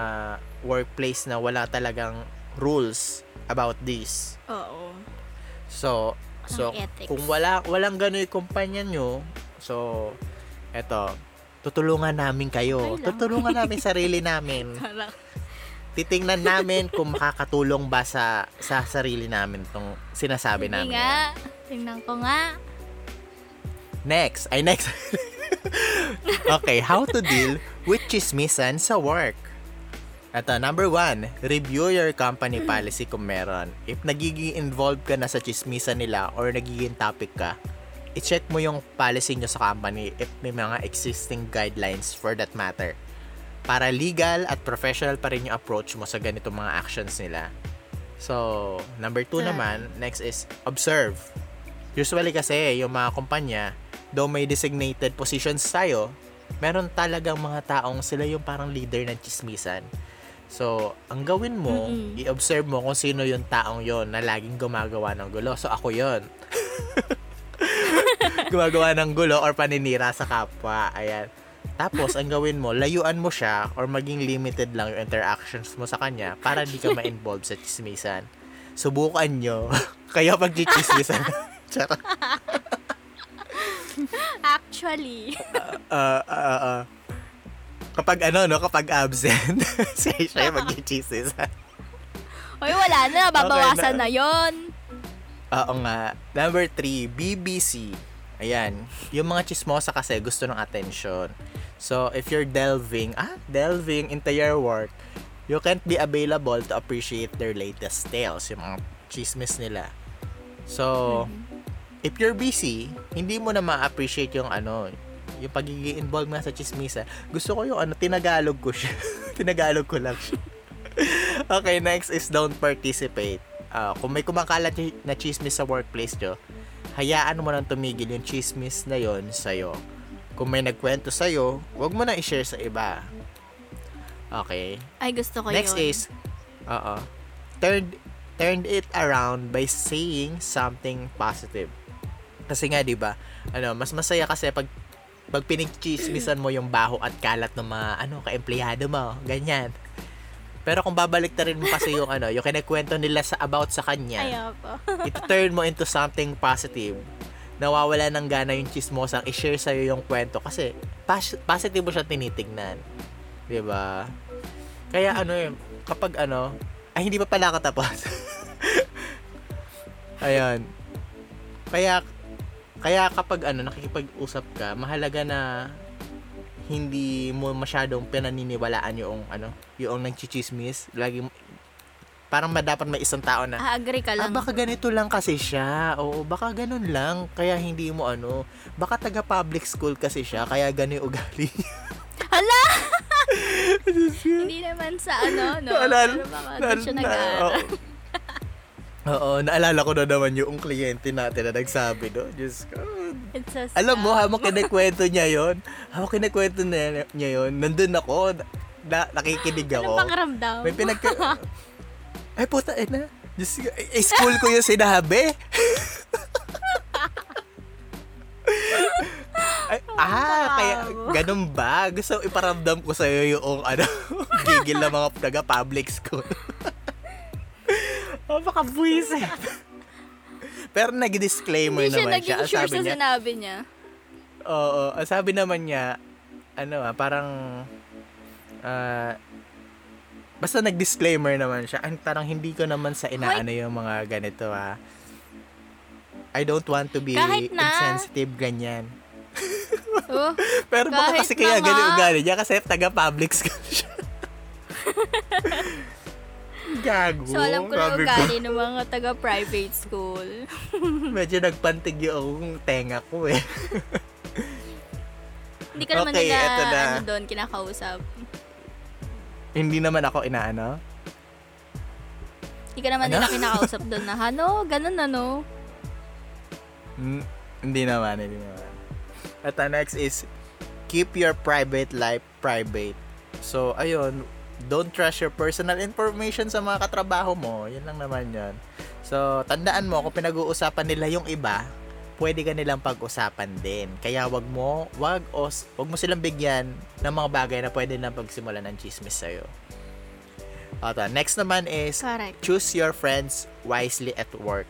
workplace na wala talagang rules about this. Oo. So, so kung wala walang gano'y kumpanya nyo, so eto, tutulungan namin kayo. Tutulungan namin sarili namin. Titingnan namin kung makakatulong ba sa sa sarili namin tong sinasabi Sige namin. nga. Tingnan ko nga. Next, ay next. okay, how to deal with chismisan sa work. Ito, number one, review your company policy kung meron. If nagiging involved ka na sa chismisan nila or nagiging topic ka, i-check mo yung policy nyo sa company if may mga existing guidelines for that matter. Para legal at professional pa rin yung approach mo sa ganitong mga actions nila. So, number two naman, next is observe. Usually kasi, yung mga kumpanya, though may designated positions tayo, meron talagang mga taong sila yung parang leader ng chismisan. So, ang gawin mo, Mm-mm. i-observe mo kung sino yung taong yon na laging gumagawa ng gulo. So, ako yon gumagawa ng gulo or paninira sa kapwa. Ayan. Tapos, ang gawin mo, layuan mo siya or maging limited lang yung interactions mo sa kanya para di ka ma-involve sa chismisan. Subukan nyo. Kaya pag chismisan. Charot. Actually. Uh, uh, uh, kapag ano, no? Kapag absent, siya siya yung mag-chismisan. Uy, wala na. Babawasan Okay na. na yon. Oo nga. Number three, BBC. Ayan. Yung mga chismosa kasi gusto ng attention. So, if you're delving, ah, delving into your work, you can't be available to appreciate their latest tales, yung mga chismis nila. So, if you're busy, hindi mo na ma-appreciate yung ano, yung pagiging involved nga sa chismisa. Gusto ko yung ano, tinagalog ko siya. tinagalog ko lang siya. okay, next is don't participate. Ah, kung may kumakalat na chismis sa workplace nyo, hayaan mo nang tumigil yung chismis na yon sa'yo. Kung may nagkwento sa'yo, wag mo na i-share sa iba. Okay? Ay, gusto ko Next yun. is, oo, turn, turn it around by saying something positive. Kasi nga, di ba, ano, mas masaya kasi pag pag pinigchismisan mo yung baho at kalat ng mga ano ka-empleyado mo, ganyan. Pero kung babalik rin mo kasi yung ano, yung kinikwento nila sa about sa kanya, Ayaw po. ito-turn mo into something positive. Nawawala ng gana yung chismosang i-share sa'yo yung kwento kasi pas- positive mo siya tinitignan. 'Di ba? Kaya ano eh, kapag ano, ay hindi pa pala ako tapos. Ayun. Kaya kaya kapag ano nakikipag-usap ka, mahalaga na hindi mo masyadong pinaniniwalaan yung ano, yung nagchichismis. Lagi parang dapat may isang tao na Ah, agree ka Ah, lang. baka ganito lang kasi siya. Oo, baka ganun lang. Kaya hindi mo ano. Baka taga public school kasi siya. Kaya yung ugali. Hala! Hindi naman sa ano, no? Naalala- Pero baka na- siya na- nag-aaral. Oo. Naalala ko na naman yung kliyente natin na nagsabi, no? Diyos ko. It's a Alam mo, habang kinikwento niya yon habang kinikwento niya, niya yon nandun ako, na, nakikinig Anong ako. pakiramdam? May pinagka... Ay, puta, eh na. Diyos ko, eh, eh, school ko yung sinabi. Ay, ah, kaya ganun ba? Gusto iparamdam ko sa'yo yung ano, gigil na mga taga public school. Oh, baka buwisit. Pero nag-disclaimer Hindi siya naman naging siya. Ang sure sabi sa niya, sinabi niya. Oo, ang sabi naman niya, ano ah, parang, ah, basta nag-disclaimer naman siya. Ang parang hindi ko naman sa inaano yung mga ganito ah. I don't want to be Kahit na. insensitive, ganyan. Oh, Pero baka Kahit kasi kaya na nga. ganyan ugali niya kasi taga-public school siya. Gago. so alam ko na ugali ng mga taga-private school. Medyo nagpantig yung tenga ko eh. Hindi ka naman Okay, nila, na. ano doon, kinakausap. hindi naman ako inaano. Hindi ka naman Ano? nila kinakausap doon na, ano, ganun ano. Mm, hindi naman, hindi naman. At the next is, keep your private life private. So, ayun, don't trust your personal information sa mga katrabaho mo. Yun lang naman yun. So, tandaan mo, kung pinag-uusapan nila yung iba, pwede ka nilang pag-usapan din. Kaya wag mo, wag, os, wag mo silang bigyan ng mga bagay na pwede na pagsimulan ng chismis sa'yo. Uh, next naman is, Correct. choose your friends wisely at work.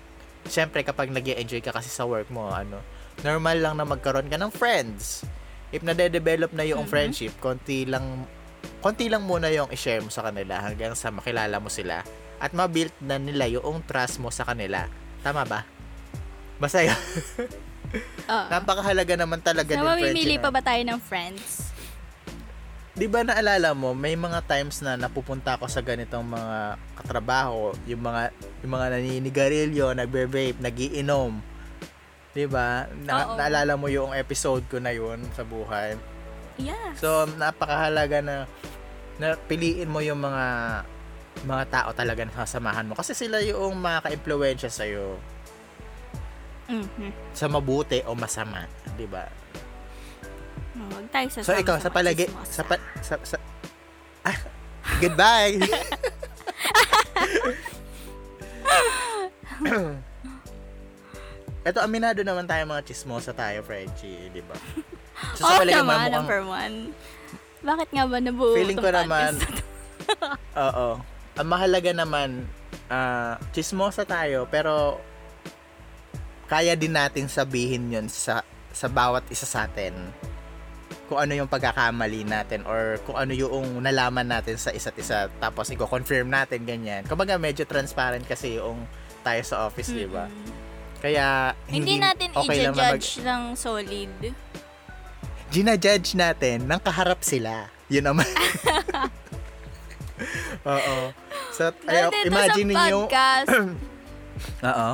Siyempre, kapag nag enjoy ka kasi sa work mo, ano, normal lang na magkaroon ka ng friends. If nade-develop na yung Mhm. friendship, konti lang, konti lang muna yung i-share mo sa kanila hanggang sa makilala mo sila at ma-build na nila yung trust mo sa kanila. Tama ba? Basta yun. Napakahalaga naman talaga So, din mamimili friendship pa na- ba tayo ng friends? Di ba naalala mo, may mga times na napupunta ako sa ganitong mga katrabaho, yung mga yung mga naninigarilyo, nagbe-vape, nagiinom. Di ba? Na, Oo. naalala mo yung episode ko na yun sa buhay. Yeah. So, napakahalaga na na piliin mo yung mga mga tao talaga na sasamahan mo kasi sila yung makaka-impluwensya sa iyo Mhm. sa mabuti o masama, di ba? Huwag tayo sasama So ikaw sa palagi sa, pa, sa, sa ah, goodbye. Ito aminado naman tayo mga chismosa tayo, Frenchie, di ba? So, Oo palagi mo, naman, mukhang- number one. Bakit nga ba nabuo Feeling ko naman, oo. Ang mahalaga naman, ah, chismosa tayo, pero kaya din natin sabihin yun sa sa bawat isa sa atin. kung ano yung pagkakamali natin or kung ano yung nalaman natin sa isa't isa tapos i-confirm natin ganyan. Kumbaga medyo transparent kasi yung tayo sa office, di ba? Kaya Hindi, hindi, natin okay lang na mag- i-judge ng solid. Ginajudge natin nang kaharap sila. Yun naman. Oo. So, ay, Dito imagine niyo Oo.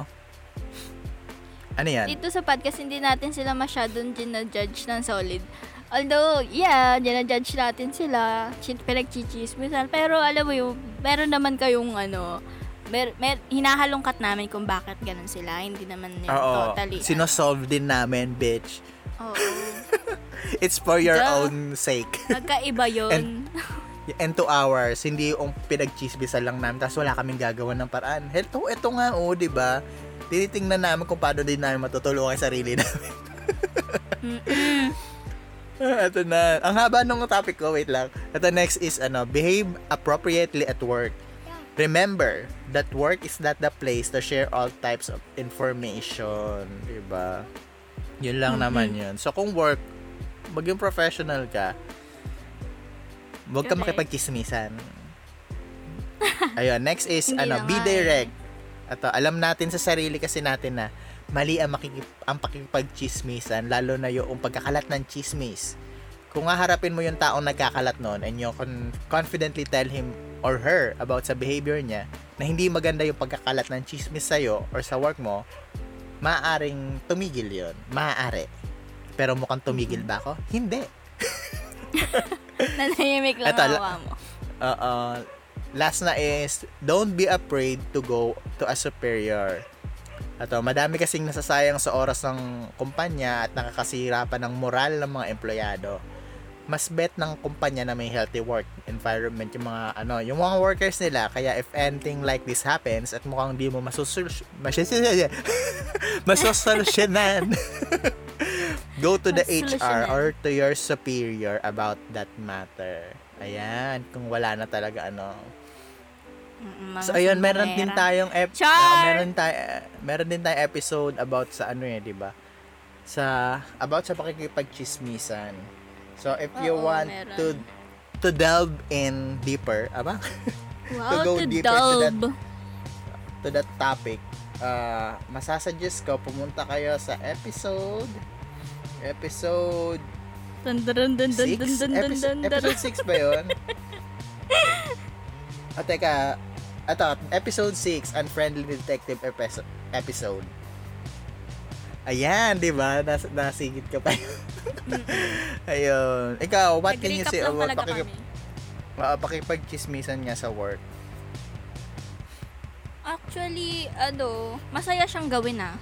Ano yan? dito sa podcast, hindi natin sila masyadong ginajudge ng solid. Although, yeah, ginajudge natin sila, pinagchichismisan, pero alam mo yung, meron naman kayong ano, mer, mer, hinahalongkat namin kung bakit ganun sila. Hindi naman yun Oo. totally. ano. Sinosolve din namin, bitch. Oo. It's for your Duh. own sake. Magkaiba yun. And two hours, hindi yung pinagchismisan lang namin tapos wala kaming gagawa ng paraan. Heto, eto nga, oh, di ba? Tinitingnan namin kung paano din namin matutulungan sarili namin. Ito na. Ang haba nung topic ko, wait lang. Ito next is, ano, behave appropriately at work. Remember that work is not the place to share all types of information. Diba? Yun lang Mhm. naman yun. So, kung work, maging professional ka, huwag ka makipagkismisan. Ayun, next is, ano, be naman. direct. Ito, alam natin sa sarili kasi natin na mali ang, makikip, ang pakikipagchismisan, lalo na yung pagkakalat ng chismis. Kung haharapin mo yung taong nagkakalat nun and you con- confidently tell him or her about sa behavior niya na hindi maganda yung pagkakalat ng chismis sa'yo or sa work mo, maaaring tumigil yon Maaari. Pero mukhang tumigil ba ako? Hindi. Nanahimik lang Eto, ang mo. Oo. last na is, don't be afraid to go to a superior. Ato, madami kasing nasasayang sa oras ng kumpanya at nakakasira pa ng moral ng mga empleyado. Mas bet ng kumpanya na may healthy work environment yung mga ano, yung mga workers nila. Kaya if anything like this happens at mukhang di mo masusul masosolusyonan, go to the HR or to your superior about that matter. Ayan, kung wala na talaga ano, mga So ayun, meron din tayong ep- ah, meron tayo meron din tayong episode about sa ano eh, 'di ba? Sa about sa pakikipagchismisan. So if you Oo, want meron. to to delve in deeper, aba? Wow, go to deeper to that- delve. to that topic, uh, masasuggest ko pumunta kayo sa episode episode Dun, dun, dun, dun, 6 dun, dun, dun, episode, dun, dun. episode 6 ba 'yon? Ah, teka. Ito, episode 6, Unfriendly Detective episo- episode. Ayan, di ba? Nas nasigit ka pa. Ayun. Ikaw, what can you say lang about talaga pakikip kami. uh, pakipagchismisan nga sa work? Actually, ano, masaya siyang gawin ah.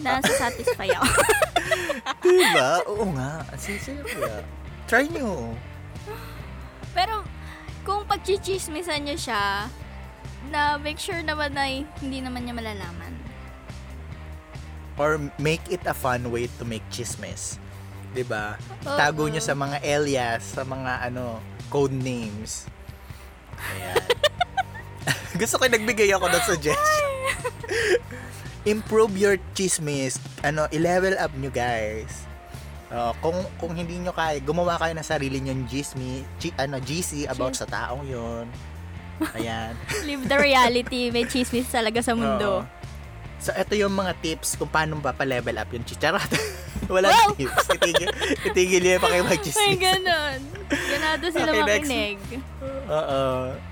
Nasa-satisfy ako. Diba? Oo nga. Sincere Try nyo. Pero, kung pagchichismisan niyo siya, na make sure naman na hindi naman niya malalaman. Or make it a fun way to make chismis. Diba? Oo. Tago nyo sa mga alias, sa mga ano, code names. Ayan. Gusto ko nagbigay ako ng suggestion. Improve your chismis. Ano, i-level up nyo guys. Uh, kung kung hindi nyo kaya, gumawa kayo ng sarili nyo chismi, chi, ano, GC about sa taong yon. Ayan. Live the reality. May chismis talaga sa mundo. Oo. So, ito yung mga tips kung paano ba pa-level up yung chicharot. Wala Wow! tips. Itigil, itigil yun pa kayo May mag-chismis. ganon. Ganado sila Okay, makinig. Oo.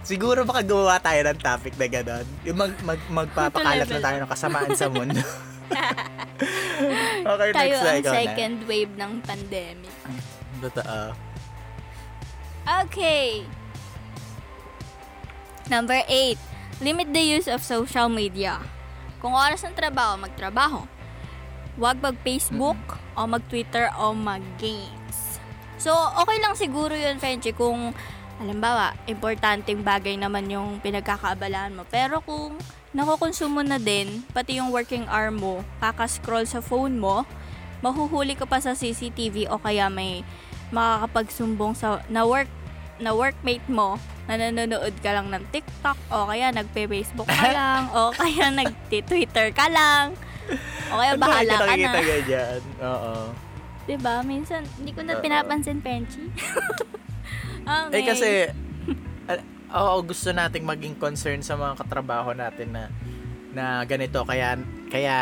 Siguro baka gumawa tayo ng topic na gano'n. Yung mag, mag, magpapakalat na tayo ng kasamaan sa mundo. okay, Tayo next ang na. second wave ng pandemic. Totoo. Okay. Number 8. Limit the use of social media. Kung oras ng trabaho, magtrabaho. Huwag mag-Facebook o mag-Twitter o mag-games. So, okay lang siguro yun, Frenchie, kung halimbawa, importanteng bagay naman yung pinagkakaabalaan mo. Pero kung nakukonsumo na din, pati yung working hour mo, kakascroll sa phone mo, mahuhuli ka pa sa CCTV o kaya may makakapagsumbong sa na work na workmate mo na nanonood ka lang ng TikTok o kaya nagpe-Facebook ka lang o kaya nagti-Twitter ka lang o kaya Ang bahala ka na. ganyan. Oo. Diba? Minsan, hindi ko na Oo. pinapansin, Penchi. okay. Eh kasi, oo, gusto nating maging concern sa mga katrabaho natin na na ganito kaya kaya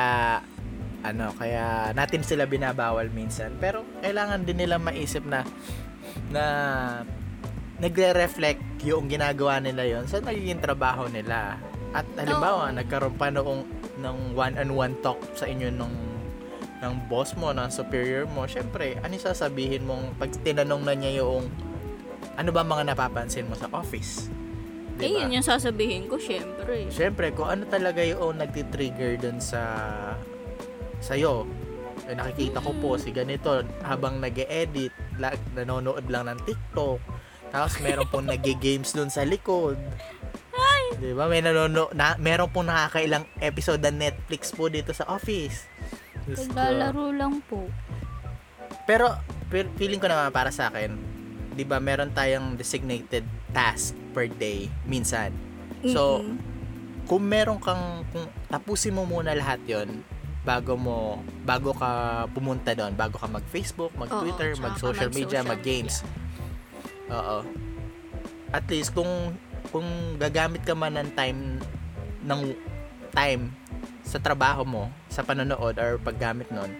ano kaya natin sila binabawal minsan pero kailangan din nila maisip na na nagre-reflect yung ginagawa nila yon sa nagiging trabaho nila at halimbawa Oo. nagkaroon pa noong ng one-on-one talk sa inyo nung ng boss mo, ng superior mo, syempre, ano yung sasabihin mong pag tinanong na niya yung ano ba mga napapansin mo sa office? Eh, Diba? yun yung sasabihin ko, syempre. Syempre, kung ano talaga yung nagtitrigger dun sa sa'yo, eh, nakikita ko po si ganito habang nag edit la, nanonood lang ng TikTok, tapos meron pong nag-games dun sa likod. Di ba? May nanono, na, meron pong nakakailang episode ng Netflix po dito sa office. Ko. Naglalaro lang po. Pero, fe- feeling ko naman para sa akin, 'di ba, meron tayong designated task per day minsan. So, Mm-mm. kung meron kang kung tapusin mo muna lahat 'yon bago mo bago ka pumunta doon, bago ka mag-Facebook, mag-Twitter, Oo, mag-social media, mag-games. Oo. At least kung kung gagamit ka man ng time ng time sa trabaho mo, sa panonood or paggamit nun,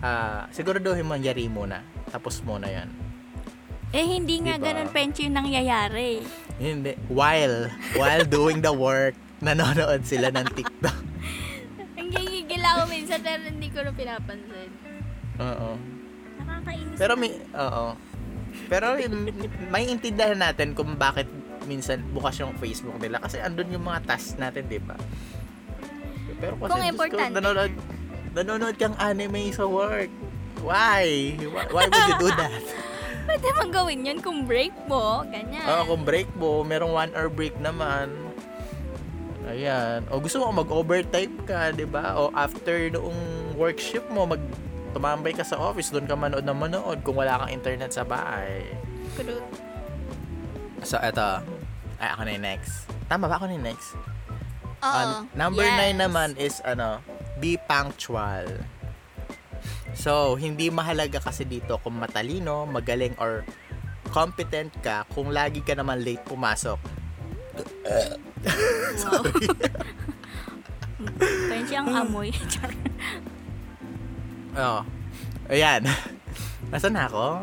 ah siguraduhin mo yari muna. Tapos muna 'yan. eh, hindi nga Diba? ganun, Penchi, yung nangyayari. Hindi. While, while doing the work, nanonood sila ng TikTok. Nanggigigil ako minsan, pero hindi ko na pinapansin. Oo. Nakakainis. Pero may, oo. Pero may intindihan natin kung bakit minsan bukas yung Facebook nila kasi andun yung mga tasks natin, di ba? Pero kasi Kung Diyos ko, importante. nanonood, nanonood kang anime sa work. Why? Why, why would you do that? Pwede mong gawin yun kung break mo, ganyan. Oo, kung break mo, merong one hour break naman. Ayan. O gusto mo mag-overtime ka, di ba? O after noong work shift mo, mag tumambay ka sa office, doon ka manood na manood kung wala kang internet sa bahay. True. So, eto. Ay, ako na yung next. Tama ba ako na yung next? Oo. An- number yes. 9 naman is, ano, be punctual. So, hindi mahalaga kasi dito kung matalino, magaling, or competent ka kung lagi ka naman late pumasok. Wow. Penchi ang amoy. Oo. Ayan. Nasaan na ako?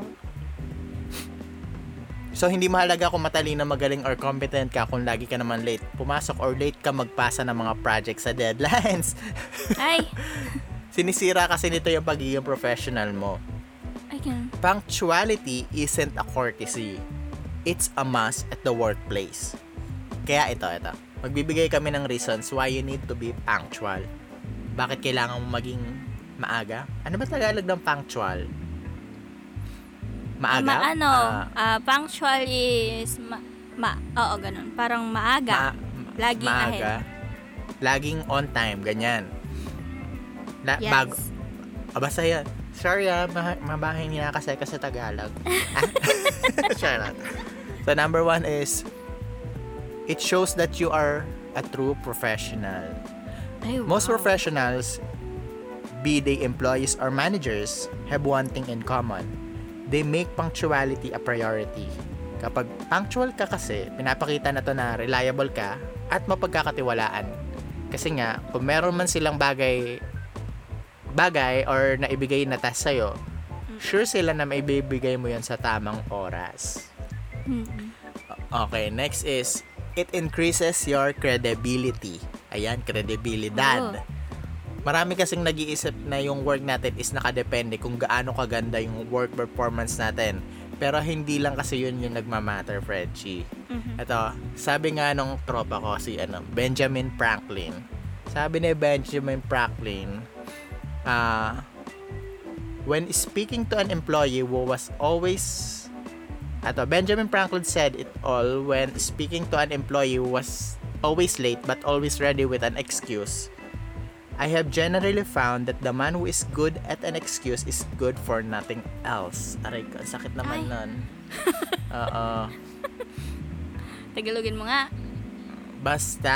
So, hindi mahalaga kung matalino, magaling, or competent ka kung lagi ka naman late pumasok or late ka magpasa ng mga project sa deadlines. Ay, Sinisira kasi nito yung pagiging professional mo. ay ganun. Punctuality isn't a courtesy. It's a must at the workplace. Kaya ito, ito. Magbibigay kami ng reasons why you need to be punctual. Bakit kailangan mo maging maaga? Ano ba Tagalog ng punctual? Maaga? Ma, ano, Ah, ah, punctual is, ma, ma, oo, ganun. Parang maaga. ma- Laging maaga. Laging on time, ganyan. La, yes. bago, Ah, basta yan. Sorry ah, ma- mabahay niya kasi kasi Tagalog. Ah? Charot. So number one is, it shows that you are a true professional. Ay, Most wow. professionals, be they employees or managers, have one thing in common. They make punctuality a priority. Kapag punctual ka kasi, pinapakita na to na reliable ka at mapagkakatiwalaan. Kasi nga, kung meron man silang bagay bagay or naibigay na task sa'yo, sure sila na maibibigay mo yon sa tamang oras. Okay, next is it increases your credibility. Ayan, kredibilidad. Oo. Marami kasing nag-iisip na yung work natin is nakadepende kung gaano kaganda yung work performance natin. Pero hindi lang kasi yun yung nagmamatter, Fredchie. Mhm. Ito, sabi nga nung tropa ko si ano, Benjamin Franklin. Sabi ni Benjamin Franklin, ah, when speaking to an employee who was always Ato, Benjamin Franklin said it all when speaking to an employee who was always late but always ready with an excuse. I have generally found that the man who is good at an excuse is good for nothing else. Aray ko, ang sakit naman Ay. nun. Oo. Tagalogin mo nga. Basta,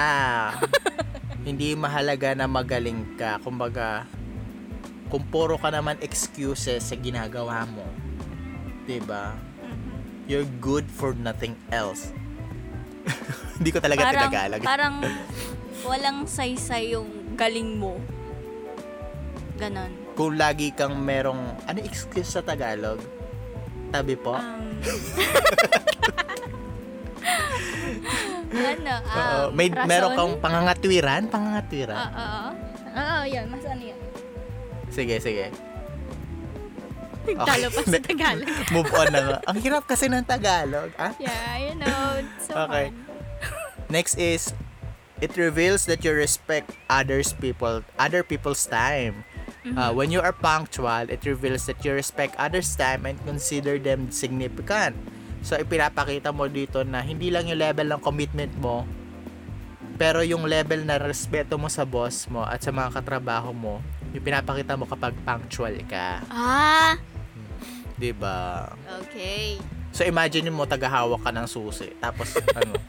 hindi mahalaga na magaling ka. Kumbaga, kung puro ka naman excuses sa ginagawa mo, ba? You're good for nothing else. Hindi ko talaga parang, tinagalag. parang walang saysay yung galing mo. Ganon. Kung lagi kang merong ano excuse sa Tagalog? Tabi po? Um, ano? Um, may rason? meron kang pangangatwiran, pangangatwiran. Oo. Oo. Oo, yun. Mas ano yun? Sige, sige. Talo pa sa Tagalog. Move on na nga. Ang hirap kasi ng Tagalog. Ah? Yeah, you know. It's so Okay. fun. Next is it reveals that you respect others people other people's time. Mm-hmm. Uh, when you are punctual, it reveals that you respect others' time and consider them significant. So, ipinapakita mo dito na hindi lang yung level ng commitment mo, pero yung level na respeto mo sa boss mo at sa mga katrabaho mo, yung pinapakita mo kapag punctual ka. Ah, 'Di ba? okay. So imagine mo tagahawak ka ng susi. Tapos ano?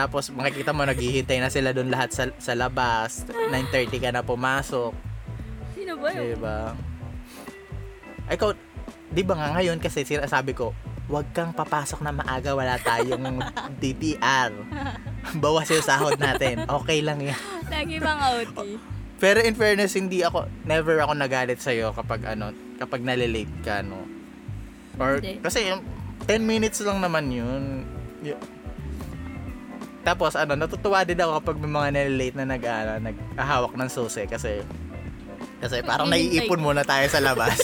Tapos makikita mo naghihintay na sila doon lahat sa, sa labas. 9:30 ka na pumasok, Sino ba yun? ba? Ikaw, 'di ba nga ngayon kasi sinasabi ko, huwag kang papasok na maaga, wala tayong DTR. Bawas yung sahod natin. Okay lang 'yan. Lagi bang OT? Pero in fairness, hindi ako, never ako nagalit sa'yo kapag ano, kapag nalilate ka, no? Or, Hindi. kasi yung 10 minutes lang naman yun. Tapos, ano, natutuwa din ako kapag may mga nalilate na nag, ano, naghahawak ng susi kasi kasi parang naiipon muna tayo sa labas.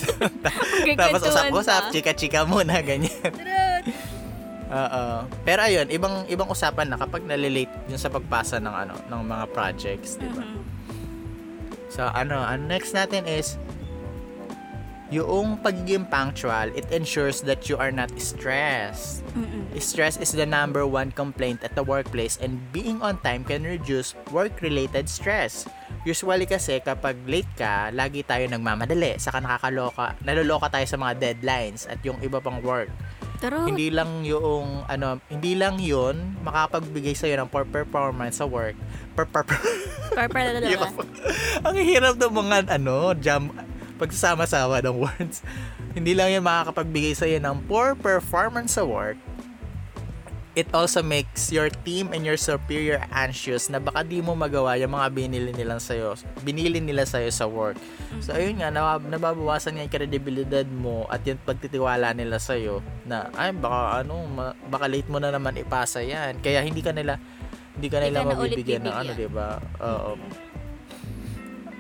Tapos usap-usap, chika-chika muna, ganyan. Oo. Pero ayun, ibang ibang usapan na kapag nalilate yun sa pagpasa ng ano, ng mga projects, di ba? Mhm. So, ano, ang next natin is yung pagiging punctual, it ensures that you are not stressed. Mm-mm. Stress is the number one complaint at the workplace and being on time can reduce work-related stress. Usually kasi kapag late ka, lagi tayo nagmamadali, saka nakakaloka, naloloka tayo sa mga deadlines at yung iba pang work. True. Hindi lang yung ano, hindi lang 'yun makapagbigay sa ng poor performance sa work. Per, per, per, Hirap. Ang hirap ng mga ano, jam pagsasama-sama ng words. Hindi lang 'yan makakapagbigay sa ng poor performance sa work. It also makes your team and your superior anxious na baka di mo magawa yung mga binili nila sa'yo, binili nila sa'yo sa work. So, ayun nga, nab- nababawasan nga yung kredibilidad mo at yung pagtitiwala nila sa'yo na, ay, baka ano, baka late mo na naman ipasa yan. Kaya hindi ka nila, hindi ka Hindi nila ka ulit mabibigyan ng ano, di ba? Oo.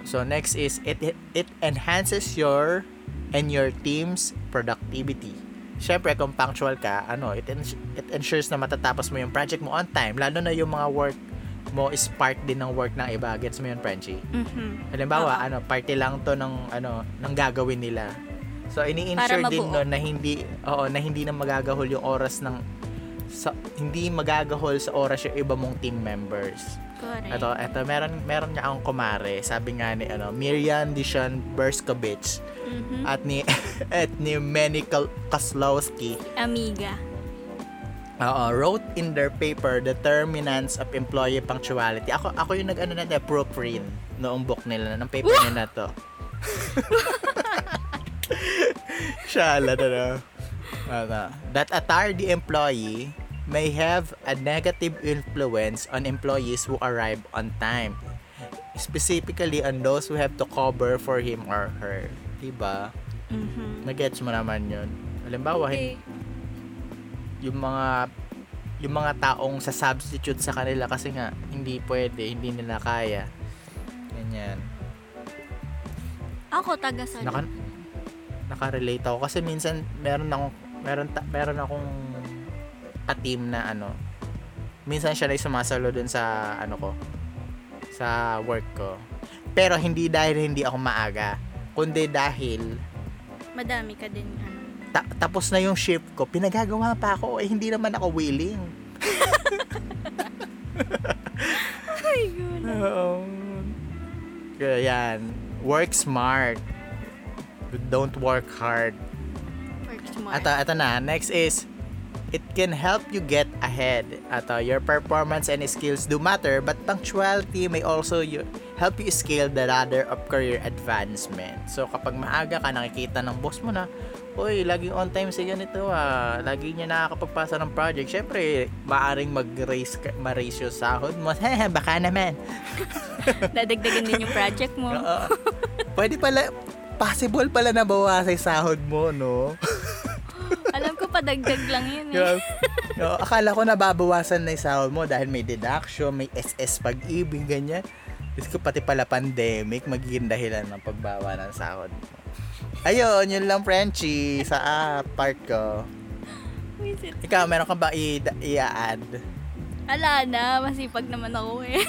So, next is, it, it, enhances your and your team's productivity. Siyempre, kung punctual ka, ano, it, ens- it ensures na matatapos mo yung project mo on time, lalo na yung mga work mo is part din ng work ng iba. Gets mo yun, Frenchie? Mhm. Halimbawa, Oo. ano, party lang to ng ano, ng gagawin nila. So ini-ensure din no na hindi oo, na hindi na magagahol yung oras ng sa, hindi magagahol sa oras yung iba mong team members. Correct. Ito, ito meron meron niya akong kumare, sabi nga ni ano, Miriam Dishon Berskovic Mhm. at ni at ni Manny Kaslowski Amiga. Oo, wrote in their paper determinants of employee punctuality. Ako ako yung nag-ano na de proofread noong book nila ng paper nila to. Shala. Ano, That a tardy employee may have a negative influence on employees who arrive on time. Specifically on those who have to cover for him or her. Diba? Mhm. Nagets mo naman yun. Halimbawa, Okay. yung mga yung mga taong sa substitute sa kanila kasi nga hindi pwede, hindi nila kaya. Ganyan. Ako taga sa Naka, naka-relate ako kasi minsan meron akong meron ta, meron akong ka-team na ano. Minsan siya na sumasalo dun sa ano ko sa work ko. Pero hindi dahil hindi ako maaga, kundi dahil Madami ka din ano. ta- tapos na yung shift ko, pinagagawa pa ako, eh hindi naman ako willing. Ay, good. Oo. Kaya yan, work smart. Don't work hard. Work smart. Ito, ito na, next is, It can help you get ahead. At uh, your performance and skills do matter, but punctuality may also you, help you scale the ladder of career advancement. So kapag maaga ka nakikita ng boss mo na, Uy, laging on time si ganito ah. Lagi niya nakakapagpasa ng project. Syempre, maaring mag-raise, ma-raise yung sahod mo. Baka naman. Dadagdagan din yung project mo. Oo. Pwede pala, possible pala na bawasan yung sahod mo, no? Alam ko padagdag lang yun eh. No, akala ko nababawasan na yung sahod mo dahil may deduction, may SS pag-ibig, ganyan. Diyos ko, pati pala pandemic, magiging dahilan ng pagbawa ng sahod mo. Ayun, yun lang, Frenchie, sa ah, part ko. Ikaw, meron ka ba i- i-add? Ala na, masipag naman ako eh.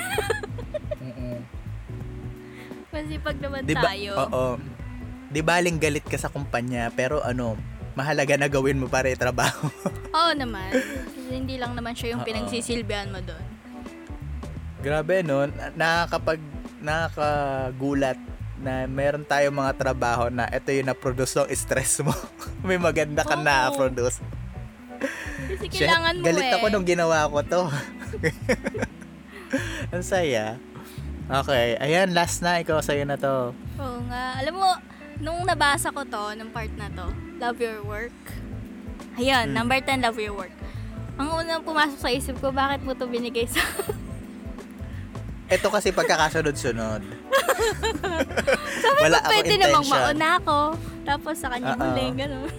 Masipag naman Di ba, tayo. oo. Di baling galit ka sa kumpanya, pero ano, mahalaga na gawin mo para trabaho. Oo naman. Kasi hindi lang naman siya yung pinagsisilbihan mo doon. Grabe no, na- nakakapag nakakagulat na meron tayong mga trabaho na ito yung na-produce ng stress mo. May maganda ka Oo. na-produce. Kasi Shit, kailangan mo galit eh. ako nung ginawa ko to. Ang saya. Okay, ayan, last na. Ikaw, sa'yo na to. Oo nga. Alam mo, nung nabasa ko to, ng part na to, love your work. Ayun, Hmm. number 10, love your work. Ang unang pumasok sa isip ko, bakit mo to binigay sa... Ito kasi pagkakasunod-sunod. Sabi Wala ko, pwede namang intention. mauna ako. Tapos sa kanya Oo. huli, gano'n.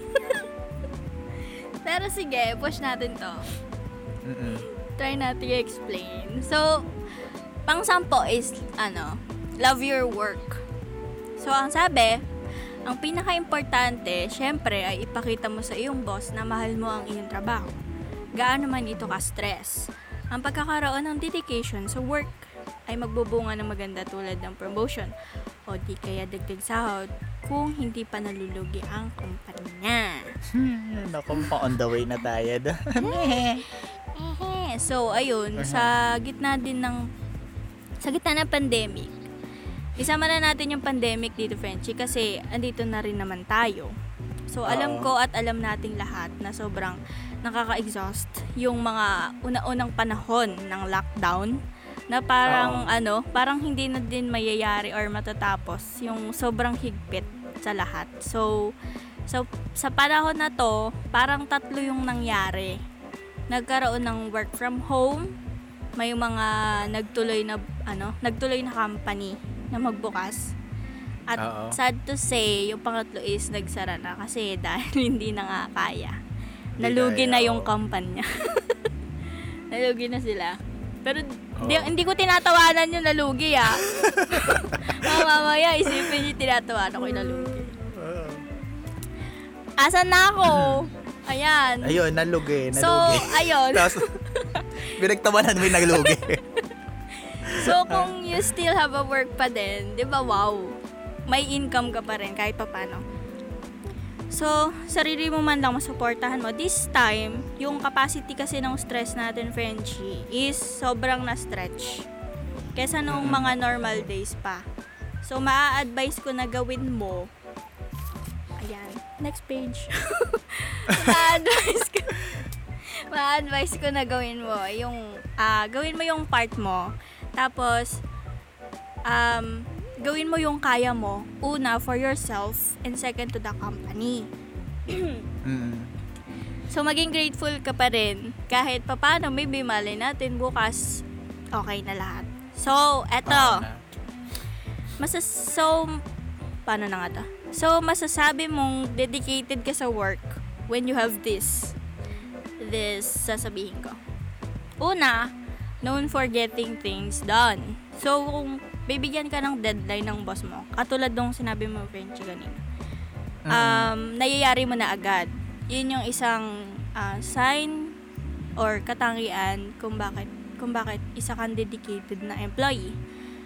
Pero sige, push natin to. Mm-mm. Try natin i-explain. So, pang sampo is, ano, love your work. So, ang sabi, ang pinaka-importante, syempre, ay ipakita mo sa iyong boss na mahal mo ang iyong trabaho. Gaano man ito ka-stress. Ang pagkakaroon ng dedication sa work ay magbubunga ng maganda tulad ng promotion o di kaya dagdag sahod kung hindi pa nalulugi ang kumpanya. Hmm, Naku, pa on the way na tayo. Ehe. So, ayun, sa gitna din ng sa gitna ng pandemic, isama na natin yung pandemic dito, Frenchie, kasi andito na rin naman tayo. So, alam ko at alam nating lahat na sobrang nakaka-exhaust yung mga una-unang panahon ng lockdown na parang ano, parang hindi na din mayayari or matatapos yung sobrang higpit sa lahat. So, so sa panahon na to, parang tatlo yung nangyari. Nagkaroon ng work from home, may mga nagtuloy na ano, nagtuloy na company na magbukas. At Oo. sad to say, yung pangatlo is nagsara na kasi dahil hindi na nga kaya. Nalugi na yung kampanya. nalugi na sila. Pero di, hindi ko tinatawanan yung nalugi ah. Mga mamaya, isipin yung tinatawanan ko yung nalugi. Asan na ako? Ayan. Ayun, nalugi, nalugi. So, ayun. Tapos, pinagtawanan mo yung naglugi. So, kung you still have a work pa din, di ba, wow, may income ka pa rin kahit pa paano. So, sarili mo man lang masuportahan mo. This time, yung capacity kasi ng stress natin, Frenchie, is sobrang na-stretch. Kesa nung mga normal days pa. So, maa-advise ko na gawin mo. Ayan. Next page. ma-advise ko. ma-advise ko na gawin mo yung ah gawin mo yung part mo tapos, um, gawin mo yung kaya mo. Una, for yourself, and second, to the company. Mm. So, maging grateful ka pa rin. Kahit papano, maybe malay natin bukas, okay na lahat. So, eto. Masas... So, paano na nga to? So, masasabi mong dedicated ka sa work when you have this. This, sasabihin ko. Una, known for getting things done. So, kung bibigyan ka ng deadline ng boss mo, katulad nung sinabi mo, Frenchie, kanina, Mm. um, nayayari mo na agad. Yun yung isang ah, sign or katangian kung bakit kung bakit isa kang dedicated na employee.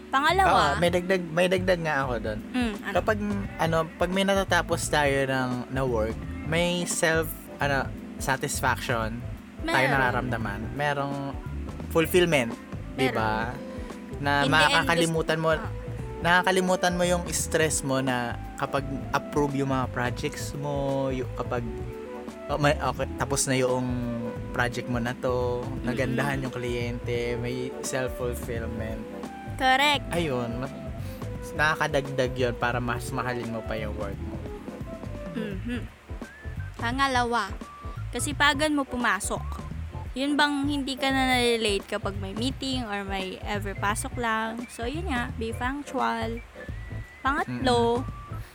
Pangalawa, Oo, may dagdag, may dagdag nga ako doon. mm, ano, Kapag ano, pag may natatapos tayo ng na work, may self ano satisfaction tayo meron. nararamdaman. Merong fulfillment, 'di ba? Na In makakalimutan mo Ah. nakakalimutan mo yung stress mo na kapag approve yung mga projects mo, yung kapag oh, may, okay, tapos na yung project mo na to, nagandahan yung kliyente, may self-fulfillment. Correct. Ayun, nakakadagdag yon para mas mahalin mo pa yung work mo. Mhm. Pangalawa, kasipagan mo pumasok. Yun bang hindi ka na nalilate kapag may meeting or may ever pasok lang. So, yun nga, be punctual. Pangatlo,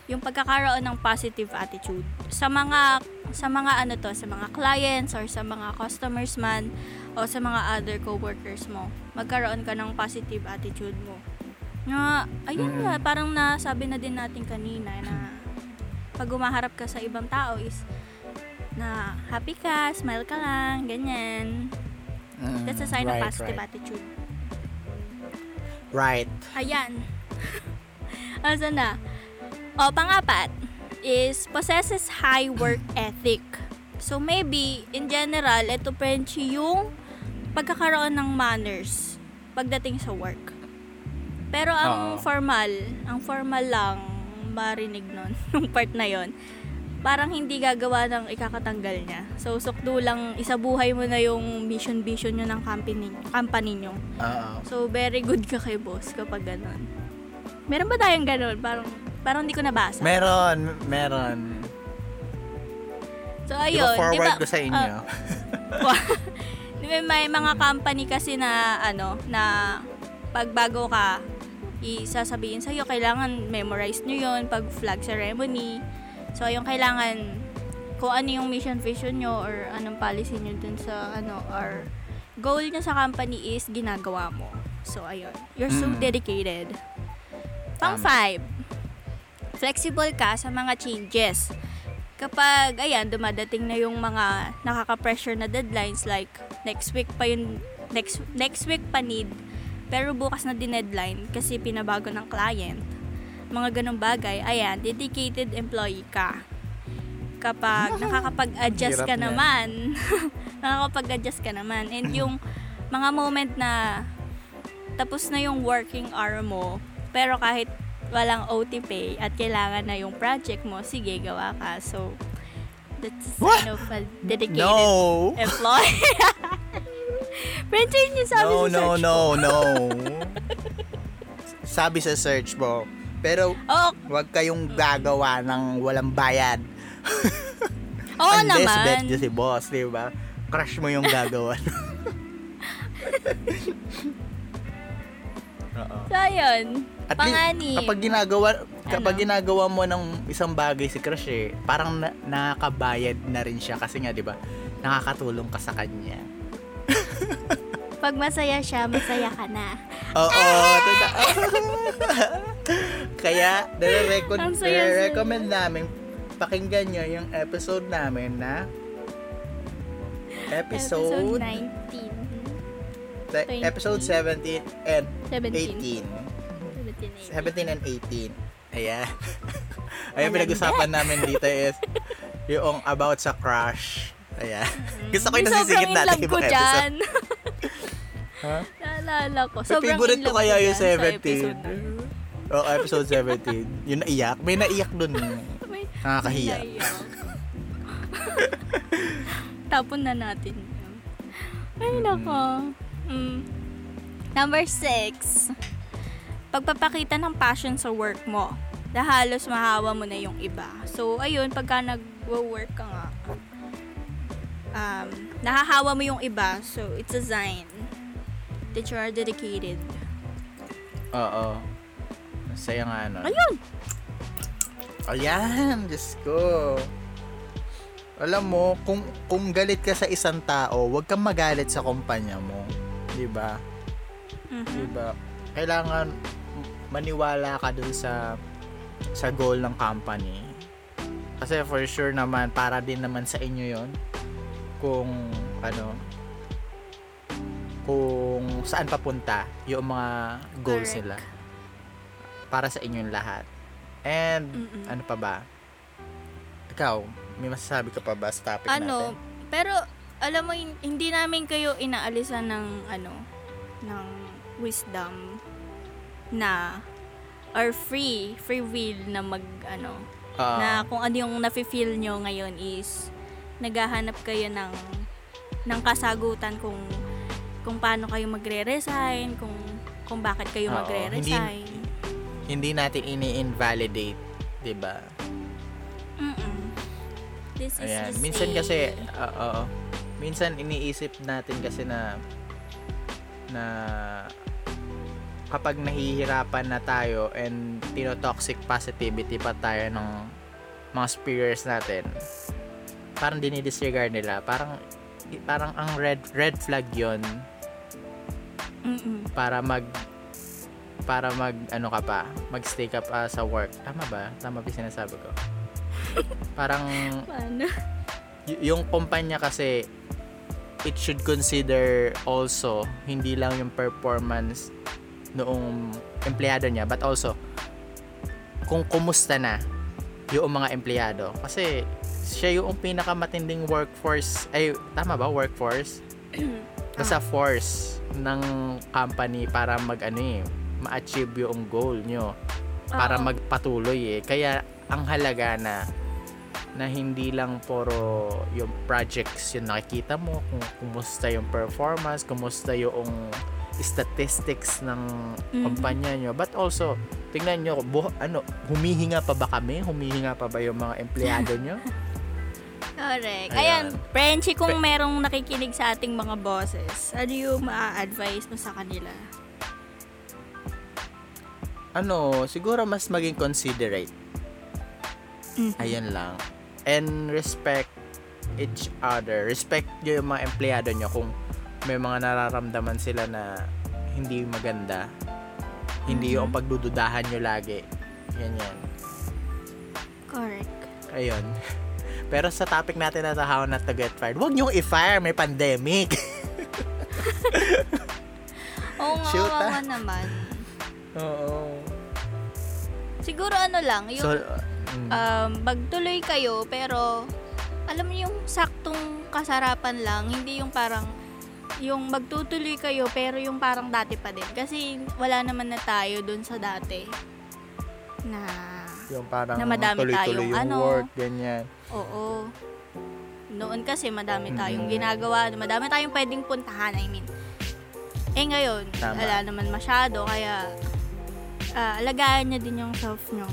yung pagkakaroon ng positive attitude. Sa mga sa mga ano to, sa mga clients or sa mga customers man o sa mga other coworkers mo, magkaroon ka ng positive attitude mo. Nga, ayun Mm. nga, parang nasabi na din natin kanina na pag umaharap ka sa ibang tao is na happy ka, smile ka lang, ganyan. Mm, That's a sign of right, positive right. attitude. Right. Ayan. Asa na? O, pangapat is possesses high work ethic. So, maybe, in general, ito Frenchie yung pagkakaroon ng manners pagdating sa work. Pero ang Oo. formal, ang formal lang marinig nun, yung part na yon parang hindi gagawa ng ikakatanggal niya. So, sukdo lang, isabuhay mo na yung mission-vision nyo ng company, company nyo. Oo. So, very good ka kay boss kapag ganun. Meron ba tayong ganun? Parang, parang hindi ko nabasa. Meron, meron. so, ayun. ba forward ba- ko sa inyo? ah, di ba may mga company kasi na, ano, na pag bago ka, isasabihin sa'yo, kailangan memorize nyo yun pag flag ceremony. So, yung kailangan, kung ano yung mission vision nyo or anong policy nyo dun sa, ano, or goal nyo sa company is ginagawa mo. So, ayun. You're so Mm. dedicated. Pang Tama. five, flexible ka sa mga changes. Kapag, ayan, dumadating na yung mga nakaka-pressure na deadlines like next week pa yung next next week pa need pero bukas na din deadline kasi pinabago ng client. Mga ganong bagay, ayan, dedicated employee ka. Kapag nakakapag-adjust ka na. naman, nakakapag-adjust ka naman. And yung mga moment na tapos na yung working hour mo, pero kahit walang OT pay at kailangan na yung project mo, sige, gawa ka. So, that's a sign of a dedicated No! employee. French yun yung sabi No, sa no, search no, ko. no. Sabi sa search mo. Pero Oo, wag kayong gagawa ng walang bayad. oo Unless naman. bet nyo si boss, di ba? Crush mo yung gagawa. Oo. So, ayun. At least, Panganib. kapag ginagawa kapag Ano? ginagawa mo ng isang bagay si crush eh, parang na, nakakabayad na rin siya kasi nga 'di ba? Nakakatulong ka sa kanya. Pag masaya siya, masaya ka na. Oo, totoo. Kaya, nare-recommend, saya-saya. recommend namin pakinggan nyo yung episode namin na Episode episode 19. te- 20. episode 17 and 17. 18. 17. 17 and 18. Ayan. Ayan, pinag-usapan namin dito is yung about sa crush. Ayan. Gusto ko yung in natin ibang episode. Ha? Naalala ko. May Sobrang favorite ko kaya yung dyan sa 17. episode na yun. Oo, episode 17. Yung naiyak. May naiyak dun. May Nakakahiya. naiyak. Tapon na natin. yun. Ay, nako. Mm. Number six. Pagpapakita ng passion sa work mo. Na halos mahawa mo na yung iba. So, ayun, pagka nag-work ka nga, um, nahahawa mo yung iba. So, it's a sign that you are dedicated. Oo. Masaya nga nun. Ayun! Ayan, Diyos ko. Alam mo, kung kung galit ka sa isang tao, huwag kang magalit sa kumpanya mo. 'Di ba? Mhm. 'Di ba? Kailangan maniwala ka dun sa sa goal ng company. Kasi for sure naman para din naman sa inyo 'yon. Kung ano kung saan papunta yung mga goals Correct. nila para sa inyong lahat. And Mm-mm. ano pa ba? Ikaw, may masasabi ka pa ba sa topic ano, natin? pero alam mo hin- hindi namin kayo inaalisan ng ano ng wisdom na or free free will na mag ano Ah, na kung ano yung nafe-feel nyo ngayon is naghahanap kayo ng ng kasagutan kung kung paano kayo magre-resign, kung kung bakit kayo Oo, magre-resign. Hindi natin ini-invalidate, 'di ba? Mm-mm. This is Ayan. just Minsan a- kasi, oo. minsan iniisip natin kasi na na kapag nahihirapan na tayo and tino-toxic positivity pa tayo ng mga peers natin, parang dinidisregard nila. Parang parang ang red red flag yon Mm-mm. para mag para mag ano ka pa, mag-stay ka pa sa work. Tama ba? Tama ba sinasabi ko? Parang Paano? y- yung kumpanya kasi it should consider also hindi lang yung performance noong empleyado niya but also kung kumusta na yung mga empleyado kasi siya yung pinakamatinding workforce ay tama ba workforce basta force ng company para mag ano eh ma-achieve yung goal nyo para magpatuloy eh. Kaya ang halaga na na hindi lang puro yung projects yung nakikita mo, kung kumusta yung performance, kumusta yung statistics ng Mhm. kumpanya nyo. But also, tingnan nyo, buh- ano, humihinga pa ba kami? Humihinga pa ba yung mga empleyado nyo? Correct. Ayan. Ayan, Frenchie, kung merong nakikinig sa ating mga bosses, ano yung ma-advise mo sa kanila? ano, siguro mas maging considerate. Mhm. Ayun lang. And respect each other. Respect nyo yung mga empleyado nyo kung may mga nararamdaman sila na hindi maganda. Hindi Mhm. yung pagdududahan nyo lagi. Yan yan. Correct. Ayun. Pero sa topic natin na how not to get fired, huwag nyo i-fire, may pandemic. Oo nga, Shoot, ah. naman. Oo. Siguro ano lang, yung So, mm, um, magtuloy kayo, pero alam mo yung saktong kasarapan lang, hindi yung parang yung magtutuloy kayo pero yung parang dati pa din kasi wala naman na tayo dun sa dati na yung parang na madami tuloy-tuloy tayong yung ano. work, ganyan. Oo. Noon kasi madami tayong Mm. ginagawa, madami tayong pwedeng puntahan, I mean. Eh ngayon, Tama. wala naman masyado, kaya ah, alagaan niya din yung self nyo.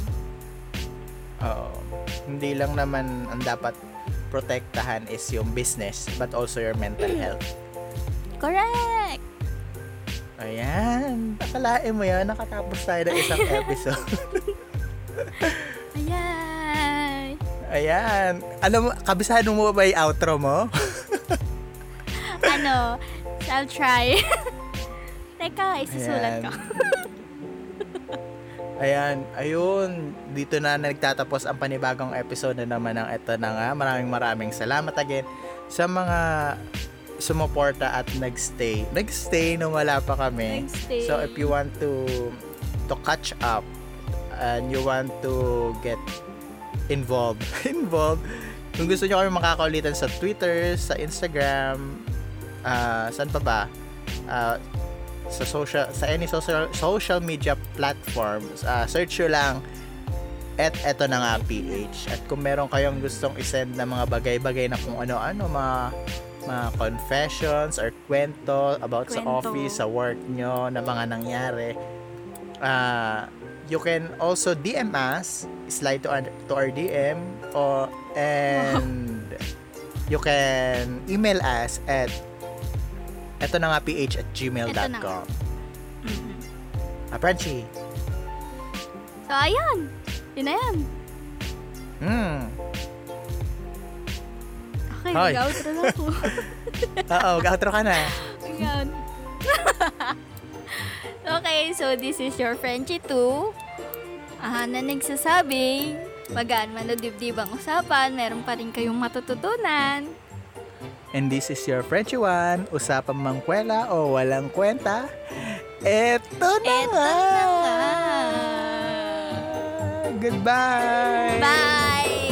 Oo. Hindi lang naman ang dapat protektahan is yung business but also your mental health. Correct! Ayan. Nakalain mo yan. Nakatapos tayo ng isang episode. Ayan! Ayan. Alam mo, kabisado mo ba yung outro mo? ano, I'll try. Teka, isusulat ko. Ayan. Ayun. Dito na nagtatapos ang panibagong episode na naman ng ito na nga. Maraming maraming salamat again sa mga sumuporta at nagstay. Nagstay nung wala pa kami. Nagstay. So if you want to to catch up and you want to get involved, involved, kung gusto nyo kami makakaulitan sa Twitter, sa Instagram, ah saan pa ba? Ah, sa social sa any social social media platforms, ah, search nyo lang at eto na nga PH. At kung meron kayong gustong isend na mga bagay-bagay na kung ano-ano, mga mga confessions or kwento about sa Kwento. office, sa work nyo, na mga nangyari, uh, you can also DM us, slide to our, to our DM, or, and you can email us at eto na nga ph at gmail.com. Mhm. Ah, Frenchie. So, ayan. Yun na yan. Hmm. Okay, Hoy. mag-outro na ako. Oo, outro ka na. Ayan. okay, so this is your Frenchie 2. Ah, na nagsasabing, magaan man o dibdibang usapan, meron pa rin kayong matututunan. And this is your Frenchie one. Usapang mangkwela o walang kwenta. Eto na Eto nga. na nga. Goodbye. Bye!